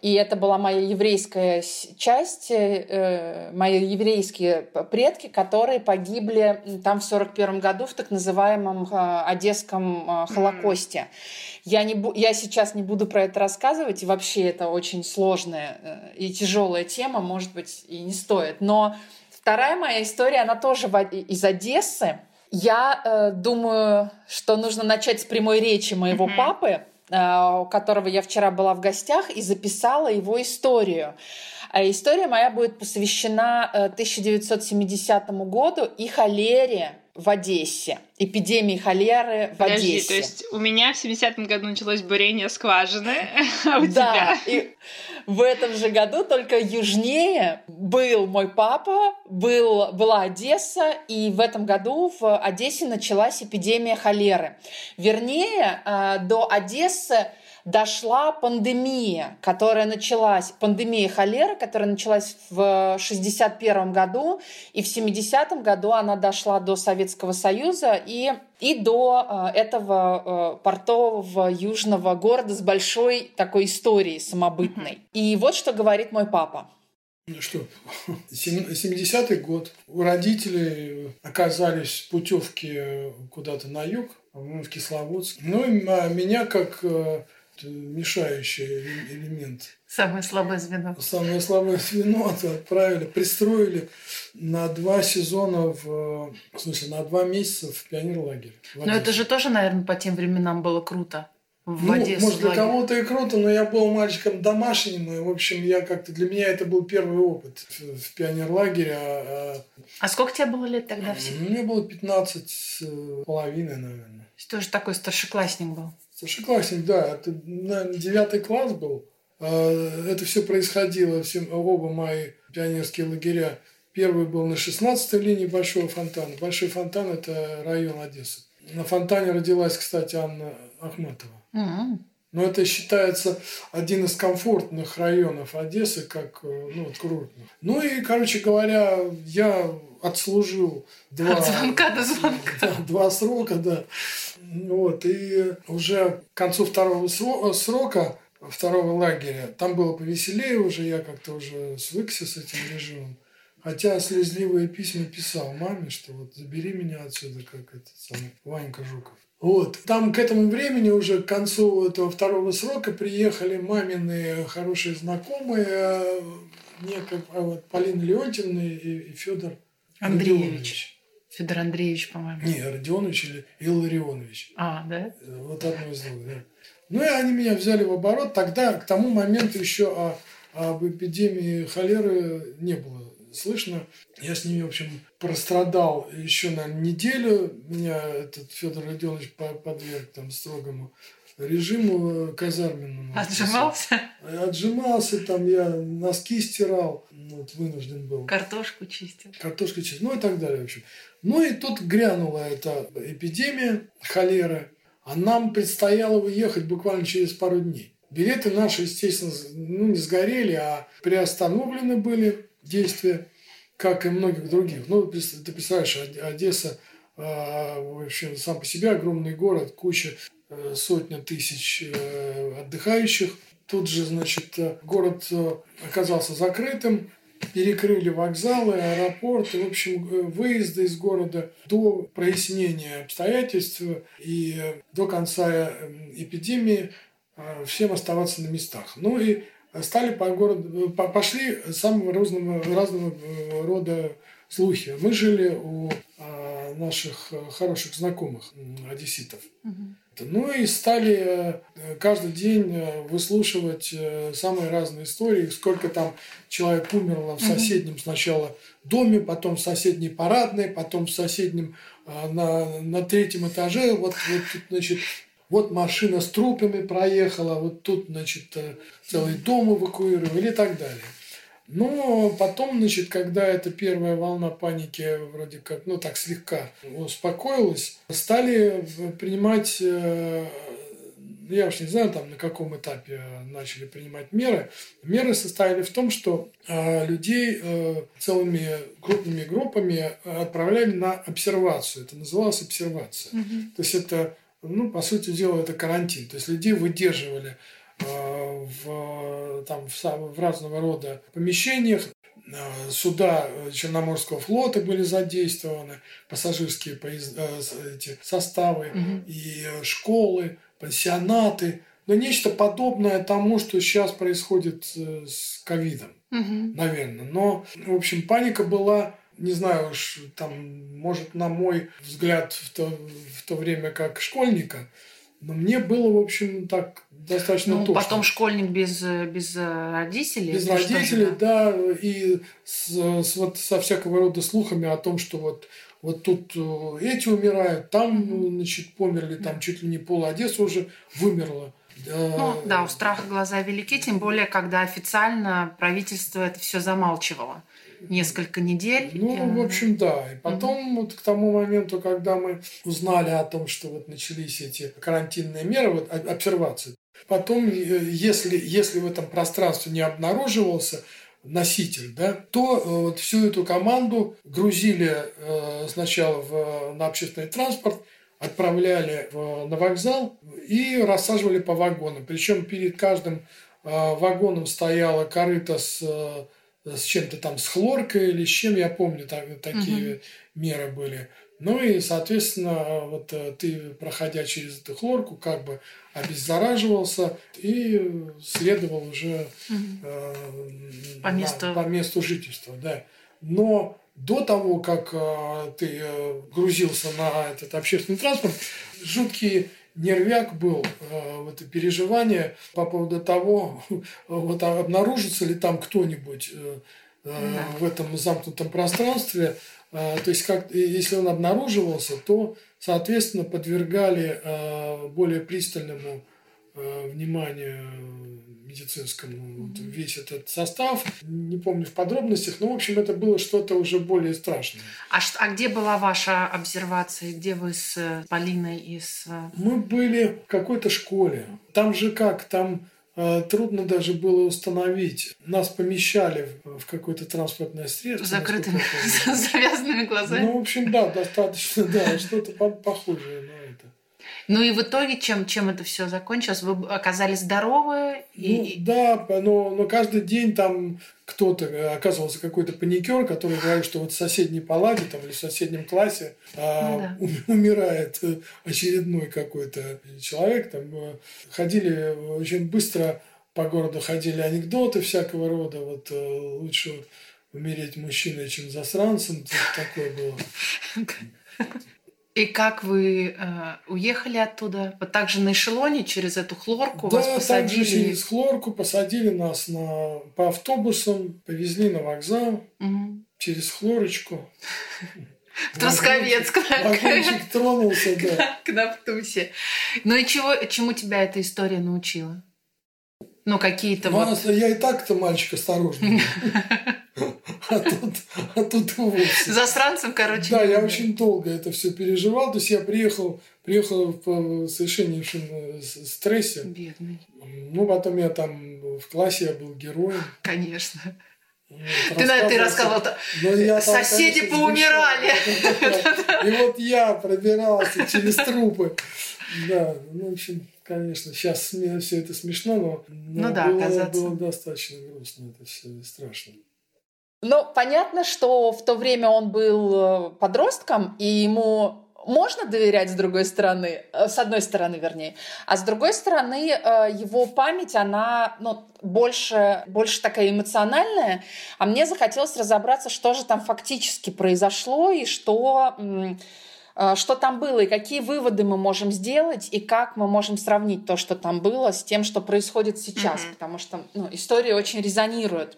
И это была моя еврейская часть, э, мои еврейские предки, которые погибли там в 41 году в так называемом э, Одесском э, Холокосте. Я, не, я сейчас не буду про это рассказывать, и вообще это очень сложная э, и тяжелая тема, может быть, и не стоит. Но вторая моя история, она тоже из Одессы. Я э, думаю, что нужно начать с прямой речи моего mm-hmm. папы, Э, у которого я вчера была в гостях и записала его историю. А история моя будет посвящена 1970 э, году и холере в Одессе. Эпидемии холеры в Подожди, Одессе. то есть у меня в 70-м году началось бурение скважины, <laughs> а у Да, тебя? и в этом же году только южнее был мой папа, был, была Одесса, и в этом году в Одессе началась эпидемия холеры. Вернее, э, до Одессы дошла пандемия, которая началась, пандемия холеры, которая началась в 61 году, и в 70 году она дошла до Советского Союза и, и до э, этого э, портового южного города с большой такой историей самобытной. И вот что говорит мой папа. Ну что, сем- 70-й год. У родителей оказались путевки куда-то на юг, в Кисловодск. Ну, и м- меня как э, мешающий эле- элемент Самое слабое звено. самое слабое звено отправили, пристроили на два сезона, в, в смысле, на два месяца в пионерлагерь. в Но это же тоже, наверное, по тем временам было круто. В Ну, Одессу может, для кого-то и круто, но я был мальчиком домашним, и, в общем, я как-то, для меня это был первый опыт в, в пионерлагере, а, А сколько тебе было лет а, тогда всего? мне было 15 с половиной, наверное. Тоже такой старшеклассник был. Старшеклассник, да, это, наверное, девятый класс был. А, Это все происходило, все, оба мои пионерские лагеря. Первый был на 16-й линии Большого фонтана. Большой фонтан – это район Одессы. На фонтане родилась, кстати, Анна Ахматова. М. Но это считается один из комфортных районов Одессы, как э, ну, вот, курортных. Ну и, короче говоря, я отслужил два, От звонка до <laughs> звонка. да, два срока, да. Вот, и уже к концу второго сро- срока, второго лагеря, там было повеселее уже, я как-то уже свыкся с этим режимом. Хотя слезливые письма писал маме, что вот забери меня отсюда, как этот самый Ванька Жуков. Вот. Там к этому времени, уже к концу этого второго срока, приехали мамины хорошие знакомые, э, некая а, вот, Полина Леонтьевна и, и Федор Андреевич. Федор Андреевич, по-моему. Не, Родионович или Илларионович. А, да? Э, Вот одно из двух, да. Ну и они меня взяли в оборот. Тогда, к тому моменту еще о, об эпидемии холеры не было слышно. Я с ними, в общем, прострадал еще на неделю. Меня этот Федор Родионович по- подверг там строгому режиму э, казарменному. Отжимался? Отжимался, там я носки стирал, вот, вынужден был. Картошку чистил. Картошка чист, ну и так далее, в общем. Ну и тут грянула эта эпидемия холеры, а нам предстояло уехать буквально через пару дней. Билеты наши, естественно, ну, не сгорели, а приостановлены были действия, как и многих других. Ну, ты представляешь, Од- Одесса, а, в общем, сам по себе огромный город, куча, сотня тысяч э, отдыхающих. Тут же, значит, э, город э, оказался закрытым, перекрыли вокзалы, аэропорты, в общем, выезды из города до прояснения обстоятельств и до конца эпидемии всем оставаться на местах. Ну и стали по городу, по- пошли самого разного, разного рода слухи. Мы жили у наших хороших знакомых одесситов. Мгм. Ну и стали э, каждый день э, выслушивать э, самые разные истории, сколько там человек умерло в соседнем сначала доме, потом в соседней парадной, потом в соседнем на, на третьем этаже. Вот, вот тут, значит, вот машина с трупами проехала, вот тут, значит, целый дом эвакуировали и так далее. Но потом, значит, когда эта первая волна паники вроде как, ну так слегка успокоилась, стали принимать, э, я уж не знаю, там на каком этапе начали принимать меры. Меры состояли в том, что э, людей э, целыми крупными группами отправляли на обсервацию. Это называлось обсервация. Мгм. То есть это, ну, по сути дела, это карантин. То есть людей выдерживали э, в, там, в, сам- в разного рода помещениях. Э, Суда э, Черноморского флота были задействованы, пассажирские поезд- э, с- эти составы, Мгм. и э, школы, пансионаты. Но нечто подобное тому, что сейчас происходит э, с ковидом Мгм. наверное. Но, в общем, паника была, не знаю уж, там, может, на мой взгляд, в то, в то время как школьника, Но мне было, в общем, так достаточно ну, тошно. потом школьник без, без родителей. Без родителей, да? да, и с, с, вот со всякого рода слухами о том, что вот вот тут э, эти умирают, там, значит, померли, там чуть ли не пол Одессы уже вымерла. Ну, да, у страха глаза велики, тем более, когда официально правительство это все замалчивало несколько недель. Ну, в общем, да. И потом угу. вот к тому моменту, когда мы узнали о том, что вот начались эти карантинные меры, вот обсервации, потом, э, если, если в этом пространстве не обнаруживался носитель, да, то э, вот всю эту команду грузили э, сначала в, на общественный транспорт, отправляли в, на вокзал и рассаживали по вагонам. Причем перед каждым э, вагоном стояла корыта с, э, с чем-то там, с хлоркой или с чем, я помню, так, такие угу. меры были. Ну и, соответственно, вот э, ты, проходя через эту хлорку, как бы обеззараживался и следовал уже э, по, месту... На, по месту жительства. Да. Но до того, как э, ты э, грузился на этот общественный транспорт, жуткий нервяк был, э, вот, переживание по поводу того, <laughs> вот, а обнаружится ли там кто-нибудь э, э, да. в этом замкнутом пространстве, то есть, как, если он обнаруживался, то, соответственно, подвергали более пристальному вниманию медицинскому вот, весь этот состав. Не помню в подробностях, но, в общем, это было что-то уже более страшное. А, а где была ваша обсервация? Где вы с Полиной и с... Мы были в какой-то школе. Там же как? Там Э, трудно даже было установить. Нас помещали в какое-то транспортное средство. Закрытыми, с <laughs> завязанными глазами. Ну, в общем, да, достаточно, да, что-то похожее на это. Ну и в итоге, чем, чем это все закончилось? Вы оказались здоровы? И... Ну, да, но, но каждый день там кто-то, э, оказывался какой-то паникер, который говорил, что вот в соседней палате там, или в соседнем классе а, ну, да. <laughs> умирает э, очередной какой-то человек. Там, э, ходили очень быстро по городу ходили анекдоты всякого рода. Вот лучше умереть мужчиной, чем засранцем. Такое было. <laughs> И как вы э, уехали оттуда? Вот так же на эшелоне через эту хлорку да, вас посадили? Да, через хлорку посадили нас на, по автобусам, повезли на вокзал угу. через хлорочку. В Трусковецк. Вагончик тронулся, да. К Наптусе. Ну и чего, чему тебя эта история научила? Ну, какие-то ну, вот... Я и так-то мальчик осторожный. <laughs> А тут, а тут вовсе. Засранцем, короче. Да, я очень долго это все переживал. То есть я приехал, приехал в совершеннейшем э, стрессе. Бедный. Ну, потом я там в классе я был героем. Конечно. Вот, ты, ты рассказывал, я соседи там, поумирали. <laughs> И вот я пробирался через трупы. Да, ну, в общем, конечно, сейчас все это смешно, но, ну, да, было достаточно грустно, это все страшно. Ну, понятно, что в то время он был э, подростком, и ему можно доверять с другой стороны, э, с одной стороны, вернее, а с другой стороны, э, его память, она ну, больше, больше такая эмоциональная, а мне захотелось разобраться, что же там фактически произошло и что что там было и какие выводы мы можем сделать и как мы можем сравнить то, что там было, с тем, что происходит сейчас, mm-hmm. потому что ну, история очень резонирует.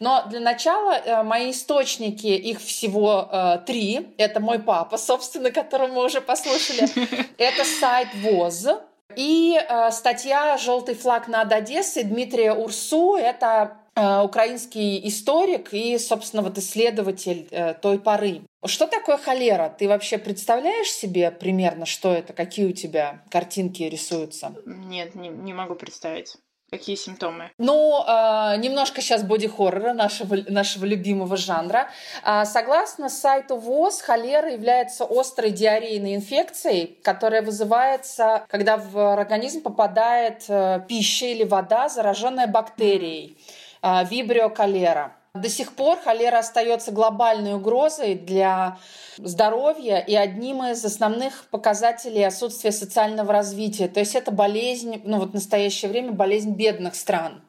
Но для начала э, мои источники, их всего э, три. Это мой папа, собственно, которого мы уже послушали. <laughs> Это сайт ВОЗ, и э, статья «Желтый флаг над Одессой» Дмитрия Урсу. Это Э, украинский историк и, собственно, вот исследователь э, той поры. Что такое холера? Ты вообще представляешь себе примерно, что это? Какие у тебя картинки рисуются? Нет, не, не могу представить. Какие симптомы? Ну, э, немножко сейчас боди-хоррора, нашего, нашего любимого жанра. Э, согласно сайту ВОЗ, холера является острой диарейной инфекцией, которая вызывается, когда в организм попадает э, пища или вода, зараженная бактерией. А, вибрио холера. До сих пор холера остается глобальной угрозой для здоровья и одним из основных показателей отсутствия социального развития. То есть это болезнь, ну вот в настоящее время болезнь бедных стран.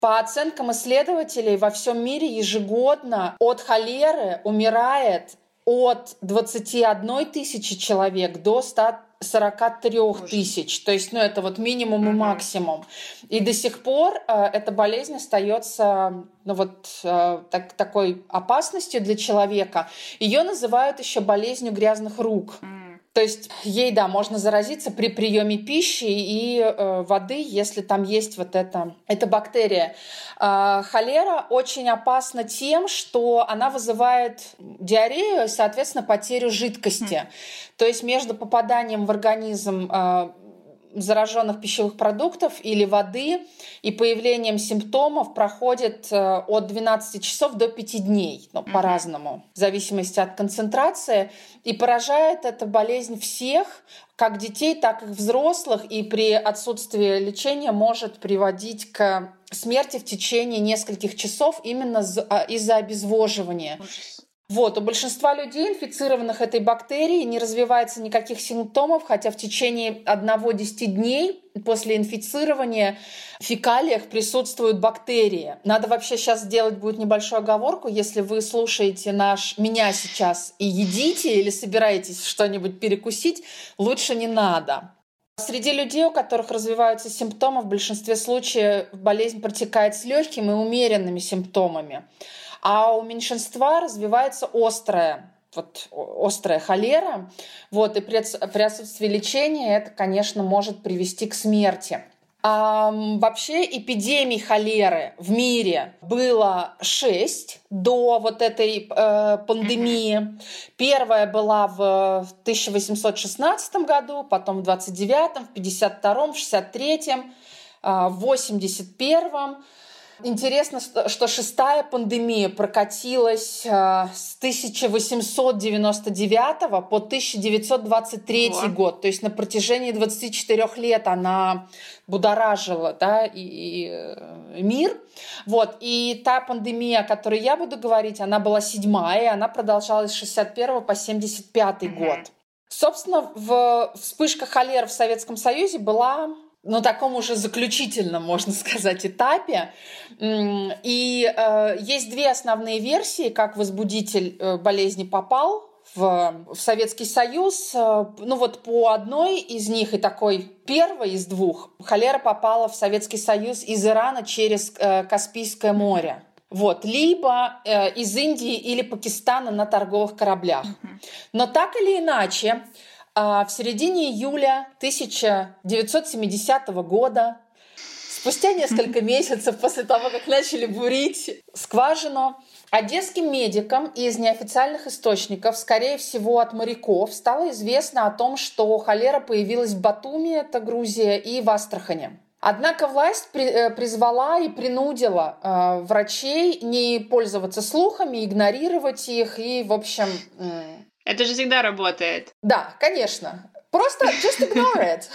По оценкам исследователей, во всем мире ежегодно от холеры умирает от 21 тысячи человек до 100 43 тысяч. То есть, ну, это вот минимум и максимум. И до сих пор э, эта болезнь остается, ну, вот э, так, такой опасностью для человека. Ее называют еще болезнью грязных рук. Mm. То есть ей, да, можно заразиться при приеме пищи и э, воды, если там есть вот эта, эта бактерия. Э, холера очень опасна тем, что она вызывает диарею, соответственно, потерю жидкости. Mm. То есть между попаданием в организм э, зараженных пищевых продуктов или воды и появлением симптомов проходит э, от 12 часов до 5 дней, ну, по-разному, в зависимости от концентрации. И поражает эта болезнь всех, как детей, так и взрослых, и при отсутствии лечения может приводить к смерти в течение нескольких часов именно а, из-за обезвоживания. Ужас. Вот, у большинства людей, инфицированных этой бактерией, не развивается никаких симптомов, хотя в течение 1-10 дней после инфицирования в фекалиях присутствуют бактерии. Надо вообще сейчас сделать будет небольшую оговорку, если вы слушаете наш меня сейчас и едите или собираетесь что-нибудь перекусить, лучше не надо. Среди людей, у которых развиваются симптомы, в большинстве случаев болезнь протекает с легкими и умеренными симптомами а у меньшинства развивается острая вот острая холера, вот, и при, при отсутствии лечения это, конечно, может привести к смерти. А, вообще эпидемий холеры в мире было шесть до вот этой э, пандемии. Первая была в 1816 году, потом в 29, в 52, в 63, э, в 81 Интересно, что шестая пандемия прокатилась э, с 1899 по 1923 О. год. То есть на протяжении 24 лет она будоражила да, и, и э, мир. Вот. И та пандемия, о которой я буду говорить, она была седьмая, и она продолжалась с 61 по 75 mm год. Собственно, в вспышка холеры в Советском Союзе была на таком уже заключительном, можно сказать, этапе. И э, есть две основные версии, как возбудитель э, болезни попал в, в Советский Союз. Э, ну вот по одной из них и такой первой из двух холера попала в Советский Союз из Ирана через э, Каспийское море. Вот, либо э, из Индии или Пакистана на торговых кораблях. Но так или иначе, в середине июля 1970 года, спустя несколько <laughs> месяцев после того, как начали бурить скважину, Одесским медикам из неофициальных источников, скорее всего от моряков, стало известно о том, что холера появилась в Батуми, это Грузия, и в Астрахане. Однако власть э, призвала и принудила э, врачей не пользоваться слухами, игнорировать их и, в общем, это же всегда работает. Да, конечно. Просто just ignore it. <laughs>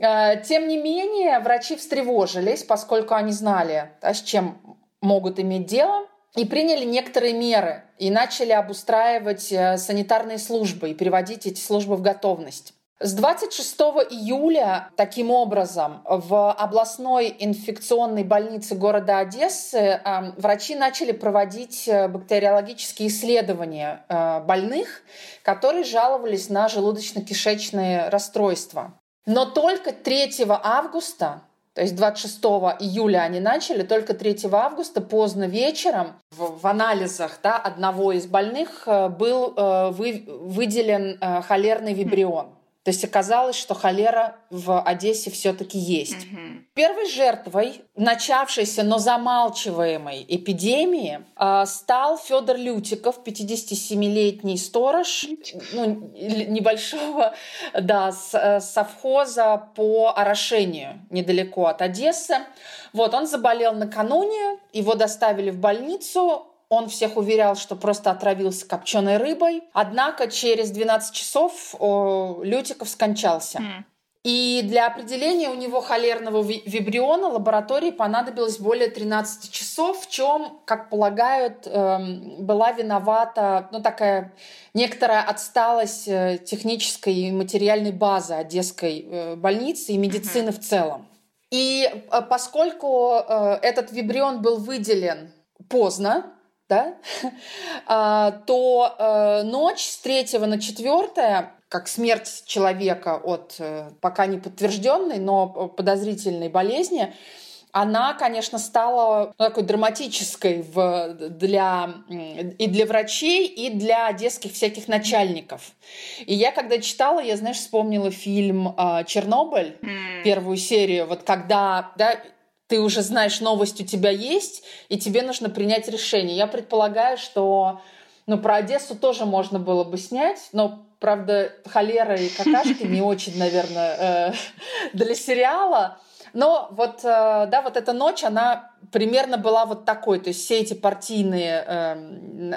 Э, тем не менее, врачи встревожились, поскольку они знали, с чем могут иметь дело, и приняли некоторые меры и начали обустраивать э, санитарные службы и приводить эти службы в готовность. С 26 июля таким образом в областной инфекционной больнице города Одессы э, врачи начали проводить э, бактериологические исследования э, больных, которые жаловались на желудочно-кишечные расстройства. Но только 3 августа то есть 26 июля они начали, только 3 августа поздно вечером в, в анализах да, одного из больных был вы, выделен холерный вибрион. То есть оказалось, что холера в Одессе все-таки есть. Угу. Первой жертвой начавшейся, но замалчиваемой эпидемии э, стал Федор Лютиков, 57-летний сторож ну, небольшого да, э, совхоза по орошению недалеко от Одессы. Вот, он заболел накануне, его доставили в больницу, он всех уверял, что просто отравился копченой рыбой. Однако через 12 часов о, Лютиков скончался. Mm. И для определения у него холерного вибриона лаборатории понадобилось более 13 часов, в чем, как полагают, эм, была виновата ну, такая некоторая отсталость э, технической и материальной базы Одесской э, больницы и медицины mm-hmm. в целом. И э, поскольку этот вибрион был выделен поздно, да, <laughs> а, то э, ночь с 3 на 4 как смерть человека от пока не подтвержденной, но подозрительной болезни, она, конечно, стала ну, такой драматической в, для, и для врачей, и для детских всяких начальников. И я, когда читала, я, знаешь, вспомнила фильм э, «Чернобыль», первую серию, вот когда да, ты уже знаешь, новость у тебя есть, и тебе нужно принять решение. Я предполагаю, что ну, про Одессу тоже можно было бы снять, но правда, холера и какашки не очень, наверное, э, для сериала. Но вот, э, да, вот эта ночь, она примерно была вот такой. То есть все эти партийные э,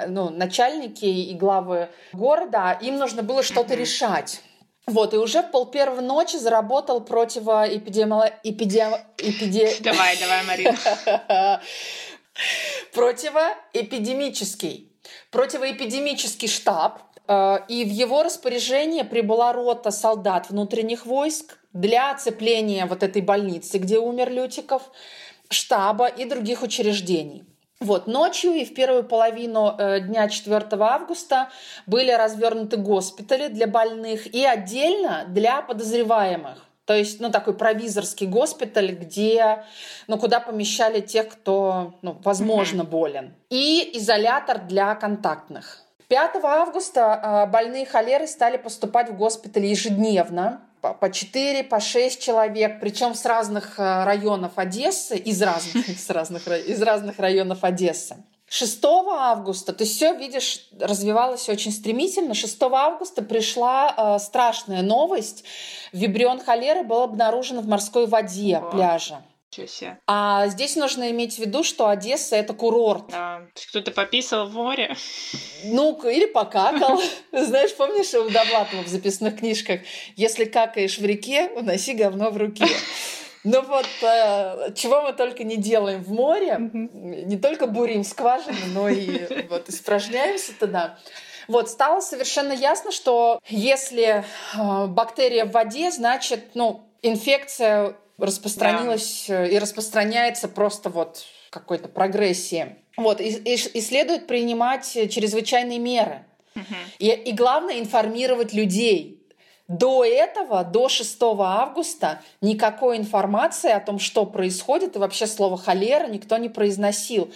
ну, начальники и главы города, им нужно было что-то <clears throat> решать. Вот, и уже в пол первой ночи заработал противоэпидемио... Эпидем... Эпиде... <laughs> Давай, давай, Марина. <laughs> Противоэпидемический. Противоэпидемический штаб, э, и в его распоряжение прибыла рота солдат внутренних войск, для оцепления вот этой больницы, где умер Лютиков, штаба и других учреждений. Вот, ночью и в первую половину э, дня 4 августа были развернуты госпитали для больных и отдельно для подозреваемых. То есть, ну, такой провизорский госпиталь, где, ну, куда помещали тех, кто, ну, возможно, болен. И изолятор для контактных. 5 августа э, больные холеры стали поступать в госпиталь ежедневно по 4, по 6 человек, причем с разных э, районов Одессы, из разных, <laughs> из разных, из разных районов Одессы. 6 августа, то есть все, видишь, развивалось очень стремительно. 6 августа пришла э, страшная новость. Вибрион холеры был обнаружен в морской воде О. пляжа. Себе. А здесь нужно иметь в виду, что Одесса это курорт. Да. Кто-то пописал в море. Ну, или покакал. <laughs> Знаешь, помнишь у Довлатова в записных книжках? Если какаешь в реке, уноси говно в руке. Ну вот, э, чего мы только не делаем в море, не только бурим скважины, но и вот испражняемся тогда. Вот, стало совершенно ясно, что если э, бактерия в воде, значит, ну, инфекция распространилась да. Э, и распространяется просто вот какой-то прогрессии. Вот, и, и, и следует принимать чрезвычайные меры. Угу. И, и главное информировать людей. До этого, до 6 августа, никакой информации о том, что происходит, и вообще слово холера никто не произносил.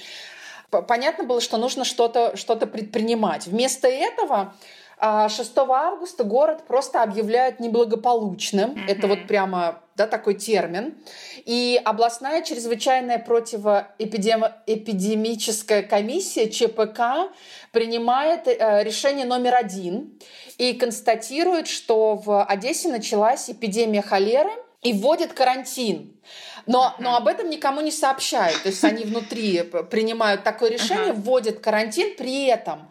Понятно было, что нужно что-то что предпринимать. Вместо этого 6 а, августа город просто объявляют неблагополучным. Mm-hmm. Это вот прямо да, такой термин. И областная чрезвычайная противоэпидемическая комиссия ЧПК принимает э, решение номер один и констатирует, что в Одессе началась эпидемия холеры и вводит карантин. Но, но об этом никому не сообщают. То есть они внутри принимают такое решение, вводят карантин, при этом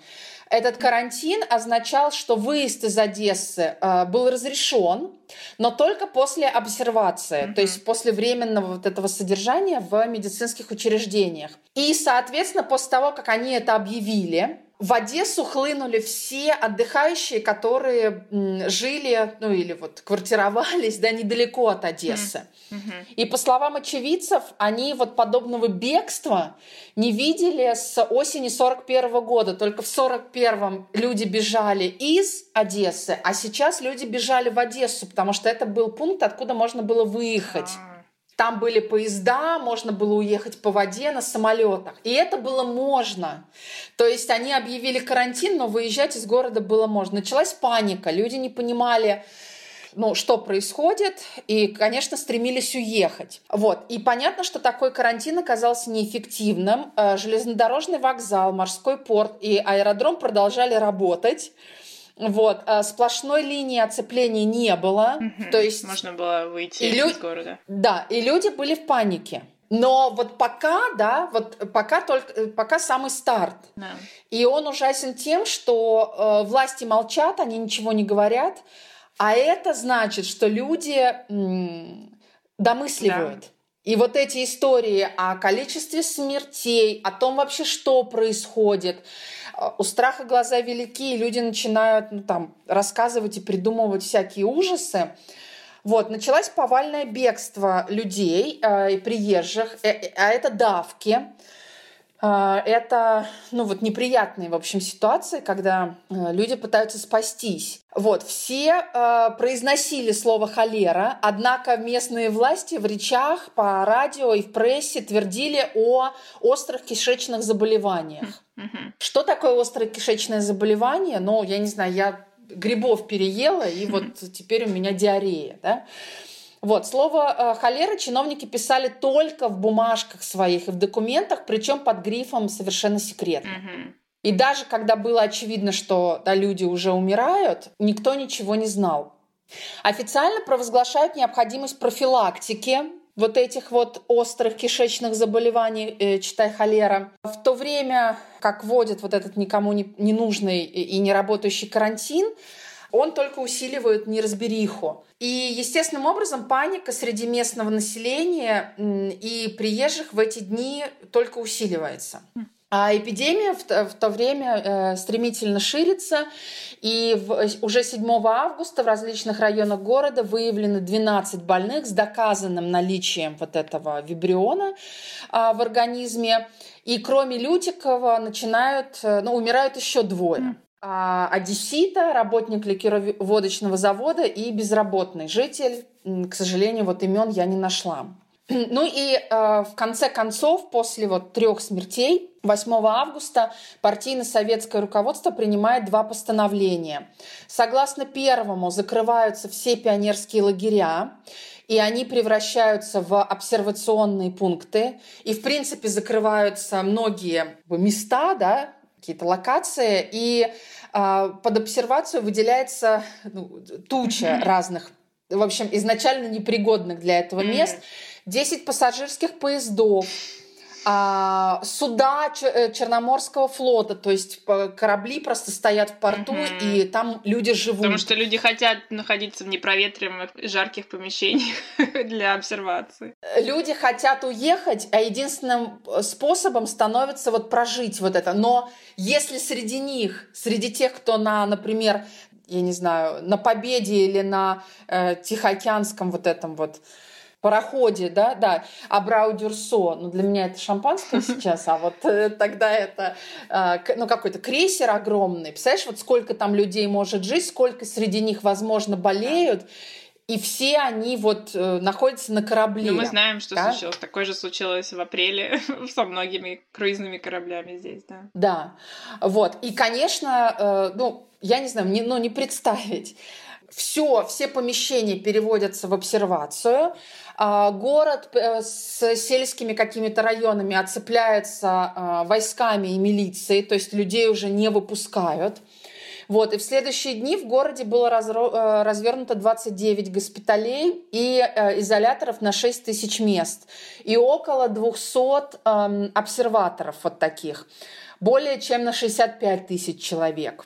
этот карантин означал, что выезд из Одессы э, был разрешен, но только после обсервации, mm-hmm. то есть после временного вот этого содержания в медицинских учреждениях. И, соответственно, после того, как они это объявили, в Одессу хлынули все отдыхающие, которые жили, ну или вот квартировались, да, недалеко от Одессы. Mm-hmm. И по словам очевидцев, они вот подобного бегства не видели с осени 41 года. Только в 41-м люди бежали из Одессы, а сейчас люди бежали в Одессу, потому что это был пункт, откуда можно было выехать. Ah. Там были поезда, можно было уехать по воде на самолетах. И это было можно. То есть они объявили карантин, но выезжать из города было можно. Началась паника, люди не понимали, ну, что происходит, и, конечно, стремились уехать. Вот. И понятно, что такой карантин оказался неэффективным. Э, железнодорожный вокзал, морской порт и аэродром продолжали работать. Вот, а сплошной линии оцепления не было. Угу. То есть можно было выйти из лю... города. Да, и люди были в панике. Но вот пока, да, вот пока только, пока самый старт. Да. И он ужасен тем, что э, власти молчат, они ничего не говорят, а это значит, что люди м, домысливают. Да. И вот эти истории о количестве смертей, о том вообще, что происходит, у страха глаза велики, и люди начинают ну, там, рассказывать и придумывать всякие ужасы. Вот, началось повальное бегство людей э, и приезжих, э, э, а это давки. А, это, ну вот, неприятные, в общем, ситуации, когда э, люди пытаются спастись. Вот, все э, произносили слово холера, однако местные власти в речах по радио и в прессе твердили о острых кишечных заболеваниях. Что такое острое кишечное заболевание? Ну, я не знаю, я грибов переела, и вот теперь у меня диарея, да? Вот, слово э, холера чиновники писали только в бумажках своих и в документах, причем под грифом совершенно секретно. Угу. И даже когда было очевидно, что да, люди уже умирают, никто ничего не знал. Официально провозглашают необходимость профилактики вот этих вот острых кишечных заболеваний, э, читай холера. В то время, как вводят вот этот никому не, не нужный и не работающий карантин, он только усиливает неразбериху. И естественным образом паника среди местного населения и приезжих в эти дни только усиливается. А эпидемия в, в то время э, стремительно ширится, и в, уже 7 августа в различных районах города выявлены 12 больных с доказанным наличием вот этого вибриона э, в организме. И кроме Лютикова начинают, э, ну, умирают еще двое. А, одессита, работник ликероводочного завода и безработный житель. К сожалению, вот имен я не нашла. <clears throat> Ну и э, в конце концов, после вот трех смертей, 8 августа партийно-советское руководство принимает два постановления. Согласно первому, закрываются все пионерские лагеря, и они превращаются в обсервационные пункты, и, в принципе, закрываются многие места, да, какие-то локации, и э, под обсервацию выделяется ну, туча разных, в общем, изначально непригодных для этого мест. 10 пассажирских поездов, а, суда э, Черноморского флота, то есть корабли просто стоят в порту, угу. и там люди живут. Потому что люди хотят находиться в непроветриваемых жарких помещениях <laughs> для обсервации. Люди хотят уехать, а единственным э, способом становится вот прожить вот это. Но если среди них, среди тех, кто на, например, я не знаю, на Победе или на э, Тихоокеанском вот этом вот пароходе, да, да, Абрау Дюрсо, ну, для меня это шампанское <laughs> сейчас, а вот э, тогда это, э, ну, какой-то крейсер огромный, представляешь, вот сколько там людей может жить, сколько среди них, возможно, болеют, и все они вот э, находятся на корабле. Ну, мы знаем, что да? случилось. Такое же случилось в апреле <laughs> со многими круизными кораблями здесь, да. Да, вот. И, конечно, э, ну, я не знаю, не, ну, не представить. Все, все помещения переводятся в обсервацию. А, город э, с сельскими какими-то районами отцепляется а, войсками и милицией, то есть людей уже не выпускают. Вот, и в следующие дни в городе было э, развернуто 29 госпиталей и э, изоляторов на 6 тысяч мест. И около 200 эм, обсерваторов вот таких. Более чем на 65 тысяч человек.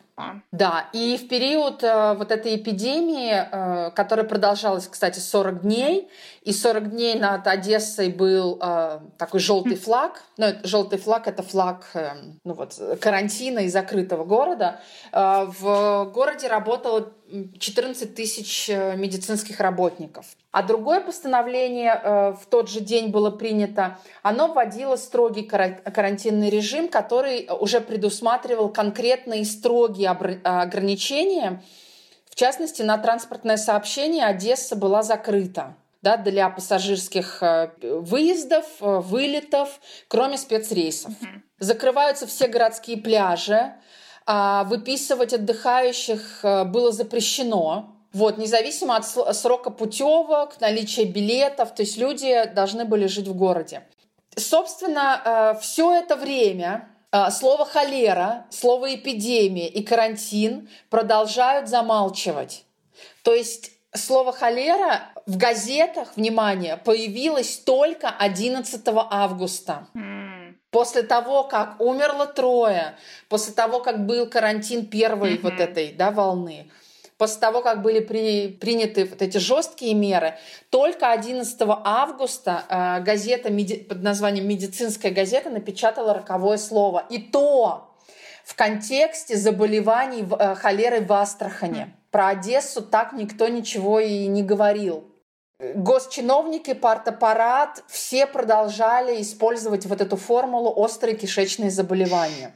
Да, и в период э, вот этой эпидемии, э, которая продолжалась, кстати, 40 дней, и 40 дней над Одессой был э, такой желтый флаг. Ну, желтый флаг это флаг э, ну, вот, карантина и закрытого города. Э, в городе работало 14 тысяч э, медицинских работников. А другое постановление э, в тот же день было принято. Оно вводило строгий карантинный режим, который уже предусматривал конкретные строгие ограничения. В частности, на транспортное сообщение Одесса была закрыта да, для пассажирских э, выездов, вылетов, кроме спецрейсов. Закрываются все городские пляжи, выписывать отдыхающих э, было запрещено. Вот, независимо от срока путевок, наличия билетов, то есть люди должны были жить в городе. Собственно, э, все это время э, слово холера, слово эпидемия и карантин продолжают замалчивать. То есть слово холера в газетах, внимание, появилось только 11 августа. После того, как умерло трое, после того, как был карантин первой mm-hmm. вот этой да, волны, после того, как были при, приняты вот эти жесткие меры, только 11 августа э, газета меди, под названием «Медицинская газета» напечатала роковое слово. И то в контексте заболеваний э, холерой в Астрахане. Про Одессу так никто ничего и не говорил. Госчиновники, партаппарат, все продолжали использовать вот эту формулу острые кишечные заболевания.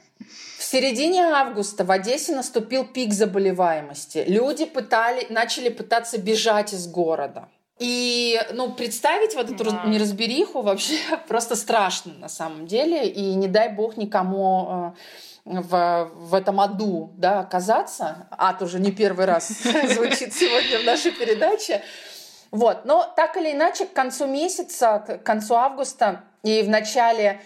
В середине августа в Одессе наступил пик заболеваемости. Люди пытали, начали пытаться бежать из города. И, ну, представить вот эту да. неразбериху вообще <laughs> просто страшно на самом деле. И не дай бог никому э, в, в этом аду да, оказаться. Ад уже не первый раз <laughs> звучит сегодня в нашей передаче. Вот. Но так или иначе, к концу месяца, к концу августа и в начале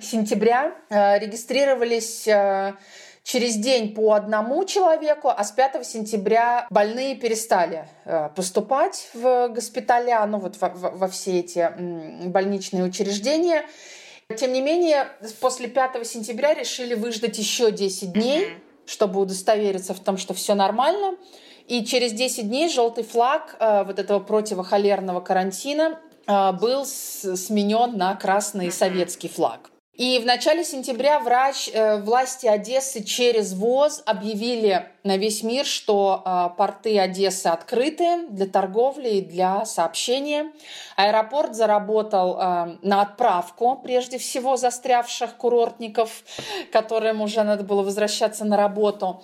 сентября э, регистрировались э, через день по одному человеку, а с 5 сентября больные перестали э, поступать в госпиталя, ну вот во, во все эти больничные учреждения. Тем не менее, после 5 сентября решили выждать еще 10 дней, чтобы удостовериться в том, что все нормально. И через 10 дней желтый флаг э, вот этого противохолерного карантина э, был сменен на красный советский флаг. И в начале сентября врач, э, власти Одессы через ВОЗ объявили на весь мир, что порты Одессы открыты для торговли и для сообщения. Аэропорт заработал на отправку, прежде всего, застрявших курортников, которым уже надо было возвращаться на работу.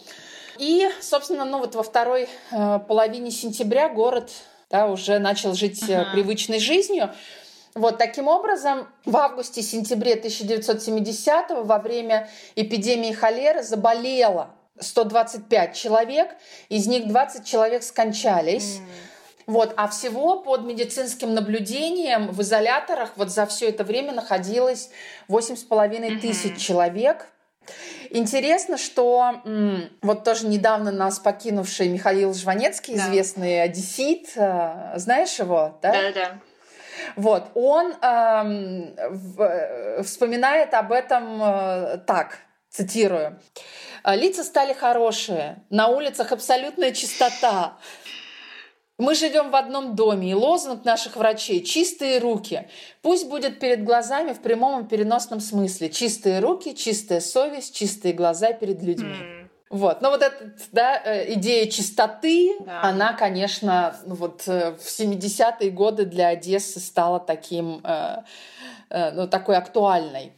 И, собственно, ну вот во второй э, половине сентября город да, уже начал жить uh-huh. привычной жизнью. Вот таким образом, в августе-сентябре 1970 во время эпидемии холеры заболело 125 человек, из них 20 человек скончались. Mm. Вот, а всего под медицинским наблюдением в изоляторах вот за все это время находилось 8,5 mm-hmm. тысяч человек. Интересно, что вот тоже недавно нас покинувший Михаил Жванецкий, да. известный одессит, э, знаешь его, да? Да-да. Вот, он эм, в, вспоминает об этом э, так, цитирую. «Лица стали хорошие, на улицах абсолютная чистота, мы живем в одном доме, и лозунг наших врачей – чистые руки. Пусть будет перед глазами в прямом и переносном смысле. Чистые руки, чистая совесть, чистые глаза перед людьми. Mm. Вот. Но вот эта да, э, идея чистоты, да. она, конечно, вот э, в 70-е годы для Одессы стала таким, э, ну, такой актуальной.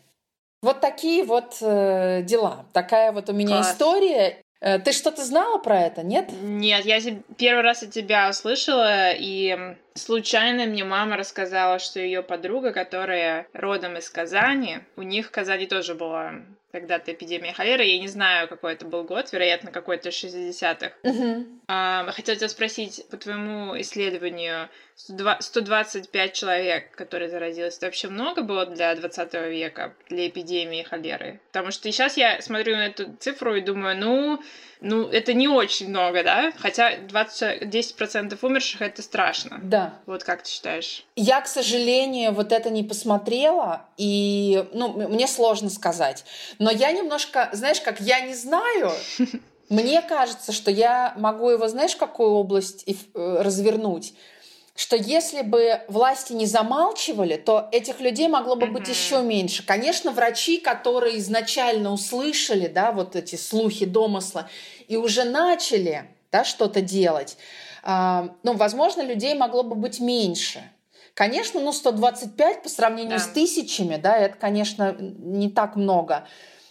Вот такие вот дела. Такая вот у меня Класс. история. Э, ты что-то знала про это, нет? Нет, я первый раз от тебя услышала, и случайно мне мама рассказала, что ее подруга, которая родом из Казани, у них в Казани тоже была когда-то эпидемия холеры. Я не знаю, какой это был год, вероятно, какой-то 60-х. Uh-huh. А, хотела тебя спросить, по твоему исследованию, 125 человек, которые заразились, это вообще много было для 20 века, для эпидемии холеры? Потому что сейчас я смотрю на эту цифру и думаю, ну, ну, это не очень много, да? Хотя 20, 10% умерших — это страшно. Да. Вот как ты считаешь? Я, к сожалению, вот это не посмотрела, и, ну, мне сложно сказать. Но я немножко, знаешь, как я не знаю, <laughs> мне кажется, что я могу его, знаешь, какую область э, развернуть? Что если бы власти не замалчивали, то этих людей могло бы быть еще меньше. Конечно, врачи, которые изначально услышали, да, вот эти слухи, домысла, и уже начали, да, что-то делать, э, ну, возможно, людей могло бы быть меньше. Конечно, ну, 125 по сравнению да. с тысячами, да, это, конечно, не так много.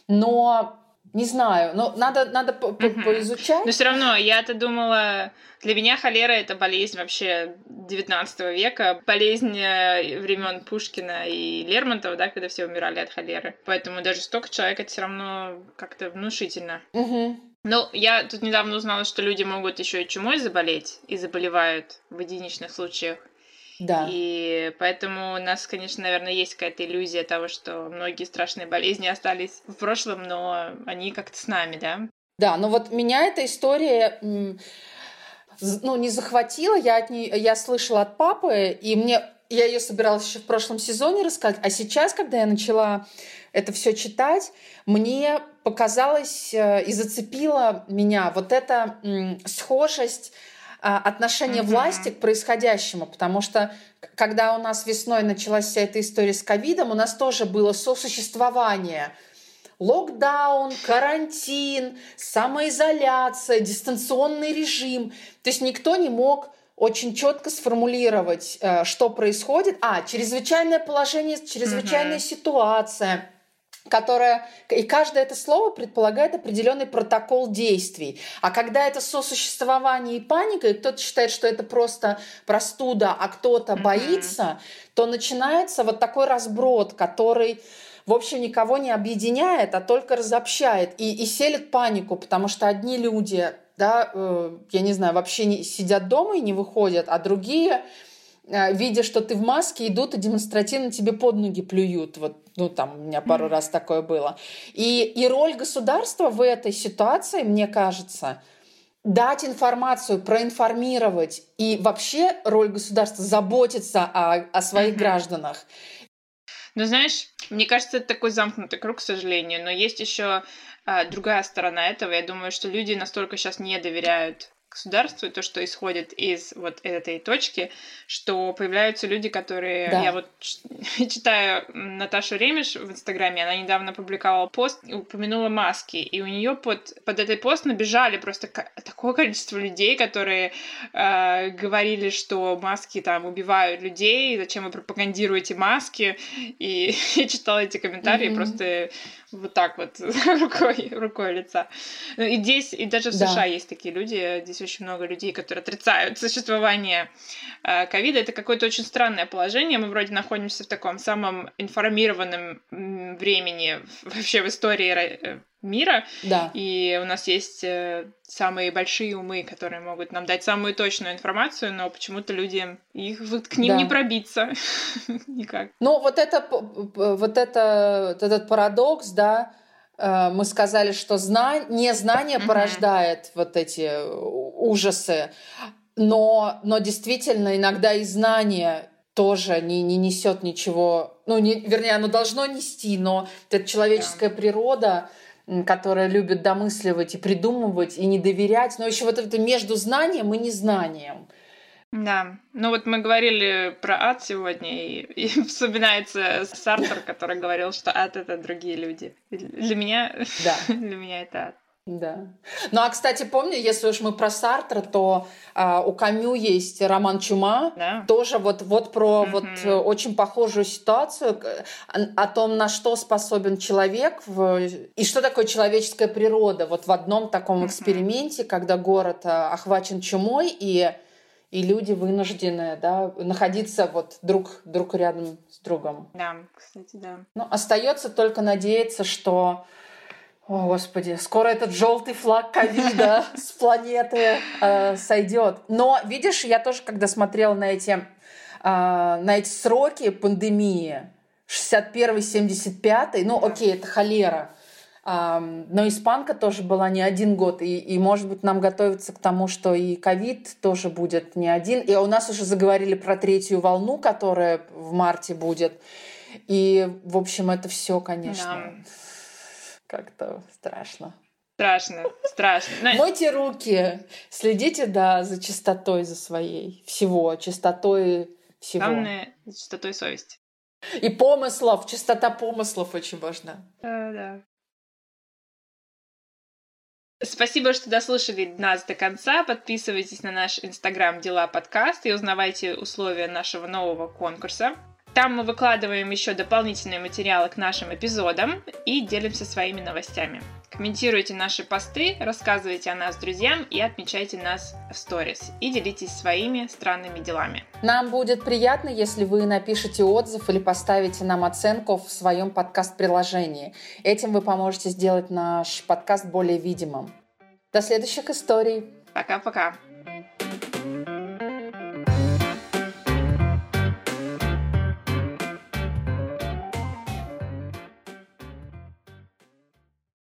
Но не знаю, но надо, надо по -по поизучать. Но все равно, я-то думала, для меня холера это болезнь вообще 19 века, болезнь э, времен Пушкина и Лермонтова, да, когда все умирали от холеры. Поэтому даже столько человек это все равно как-то внушительно. Угу. Ну, я тут недавно узнала, что люди могут еще и чумой заболеть и заболевают в единичных случаях. Да. И поэтому у нас, конечно, наверное, есть какая-то иллюзия того, что многие страшные болезни остались в прошлом, но они как-то с нами, да? Да, но вот меня эта история ну, не захватила, я, от нее, я слышала от папы, и мне я ее собиралась еще в прошлом сезоне рассказать, а сейчас, когда я начала это все читать, мне показалось э, и зацепила меня вот эта схожесть отношение mm-hmm. власти к происходящему, потому что когда у нас весной началась вся эта история с ковидом, у нас тоже было сосуществование локдаун, карантин, самоизоляция, дистанционный режим. То есть никто не мог очень четко сформулировать, э, что происходит. А, чрезвычайное положение, чрезвычайная mm-hmm. ситуация которая, и каждое это слово предполагает определенный протокол действий. А когда это сосуществование и паника, и кто-то считает, что это просто простуда, а кто-то mm-hmm. боится, то начинается вот такой разброд, который в общем, никого не объединяет, а только разобщает и, и селит панику, потому что одни люди, да, э, я не знаю, вообще не, сидят дома и не выходят, а другие, видя, что ты в маске, идут и демонстративно тебе под ноги плюют. Вот, ну, там у меня пару mm-hmm. раз такое было. И, и роль государства в этой ситуации, мне кажется, дать информацию, проинформировать и вообще роль государства заботиться о, о своих mm-hmm. гражданах. Ну, знаешь, мне кажется, это такой замкнутый круг, к сожалению, но есть еще а, другая сторона этого. Я думаю, что люди настолько сейчас не доверяют государству, и то, что исходит из вот этой точки, что появляются люди, которые... Да. Я вот <laughs> читаю Наташу Ремеш в Инстаграме, она недавно публиковала пост, упомянула маски, и у нее под, под этой пост набежали просто такое количество людей, которые э, говорили, что маски там убивают людей, зачем вы пропагандируете маски, и <laughs> я читала эти комментарии, mm-hmm. просто вот так вот <laughs> рукой, рукой лица. Ну, и здесь, и даже в да. США есть такие люди, здесь очень много людей, которые отрицают <laughs> существование э, ковида. Это какое-то очень странное положение. Мы вроде находимся в таком самом информированном времени вообще в истории э, мира. Да. И у нас есть э, самые большие умы, которые могут нам дать самую точную информацию, но почему-то люди их вот к ним да. не пробиться <laughs> никак. Ну вот это вот это этот парадокс, да. Э, мы сказали, что зна... незнание mm-hmm. порождает вот эти ужасы, но но действительно иногда и знание тоже не, не несет ничего, ну, не, вернее, оно должно нести, но это человеческая yeah. природа, которая любит домысливать и придумывать, и не доверять. Но еще вот это между знанием и незнанием. Да, ну вот мы говорили про ад сегодня, и, и <laughs> вспоминается Сартер, который говорил, что ад — это другие люди. Для меня, да. <laughs> для меня это ад. Да. Ну а, кстати, помню, если уж мы про Сартра, то а, у Камю есть роман «Чума», да. тоже вот, вот про mm-hmm. вот э, очень похожую ситуацию, о том, на что способен человек в... и что такое человеческая природа. Вот в одном таком mm-hmm. эксперименте, когда город а, охвачен чумой, и, и люди вынуждены да, находиться вот друг, друг рядом с другом. Да, кстати, да. Ну, остается только надеяться, что о, Господи, скоро этот желтый флаг ковида <laughs> с планеты э, сойдет. Но, видишь, я тоже, когда смотрела на эти, э, на эти сроки пандемии, 61-75, ну, окей, это холера, э, но испанка тоже была не один год, и, и, может быть, нам готовиться к тому, что и ковид тоже будет не один. И у нас уже заговорили про третью волну, которая в марте будет. И, в общем, это все, конечно. Да как-то страшно. Страшно, страшно. Мойте руки, следите, да, за чистотой за своей, всего, чистотой всего. Главное, за чистотой совести. И помыслов, чистота помыслов очень важна. Да, да. Спасибо, что дослушали нас до конца. Подписывайтесь на наш инстаграм «Дела подкаст» и узнавайте условия нашего нового конкурса. Там мы выкладываем еще дополнительные материалы к нашим эпизодам и делимся своими новостями. Комментируйте наши посты, рассказывайте о нас друзьям и отмечайте нас в сторис. И делитесь своими странными делами. Нам будет приятно, если вы напишите отзыв или поставите нам оценку в своем подкаст-приложении. Этим вы поможете сделать наш подкаст более видимым. До следующих историй. Пока-пока.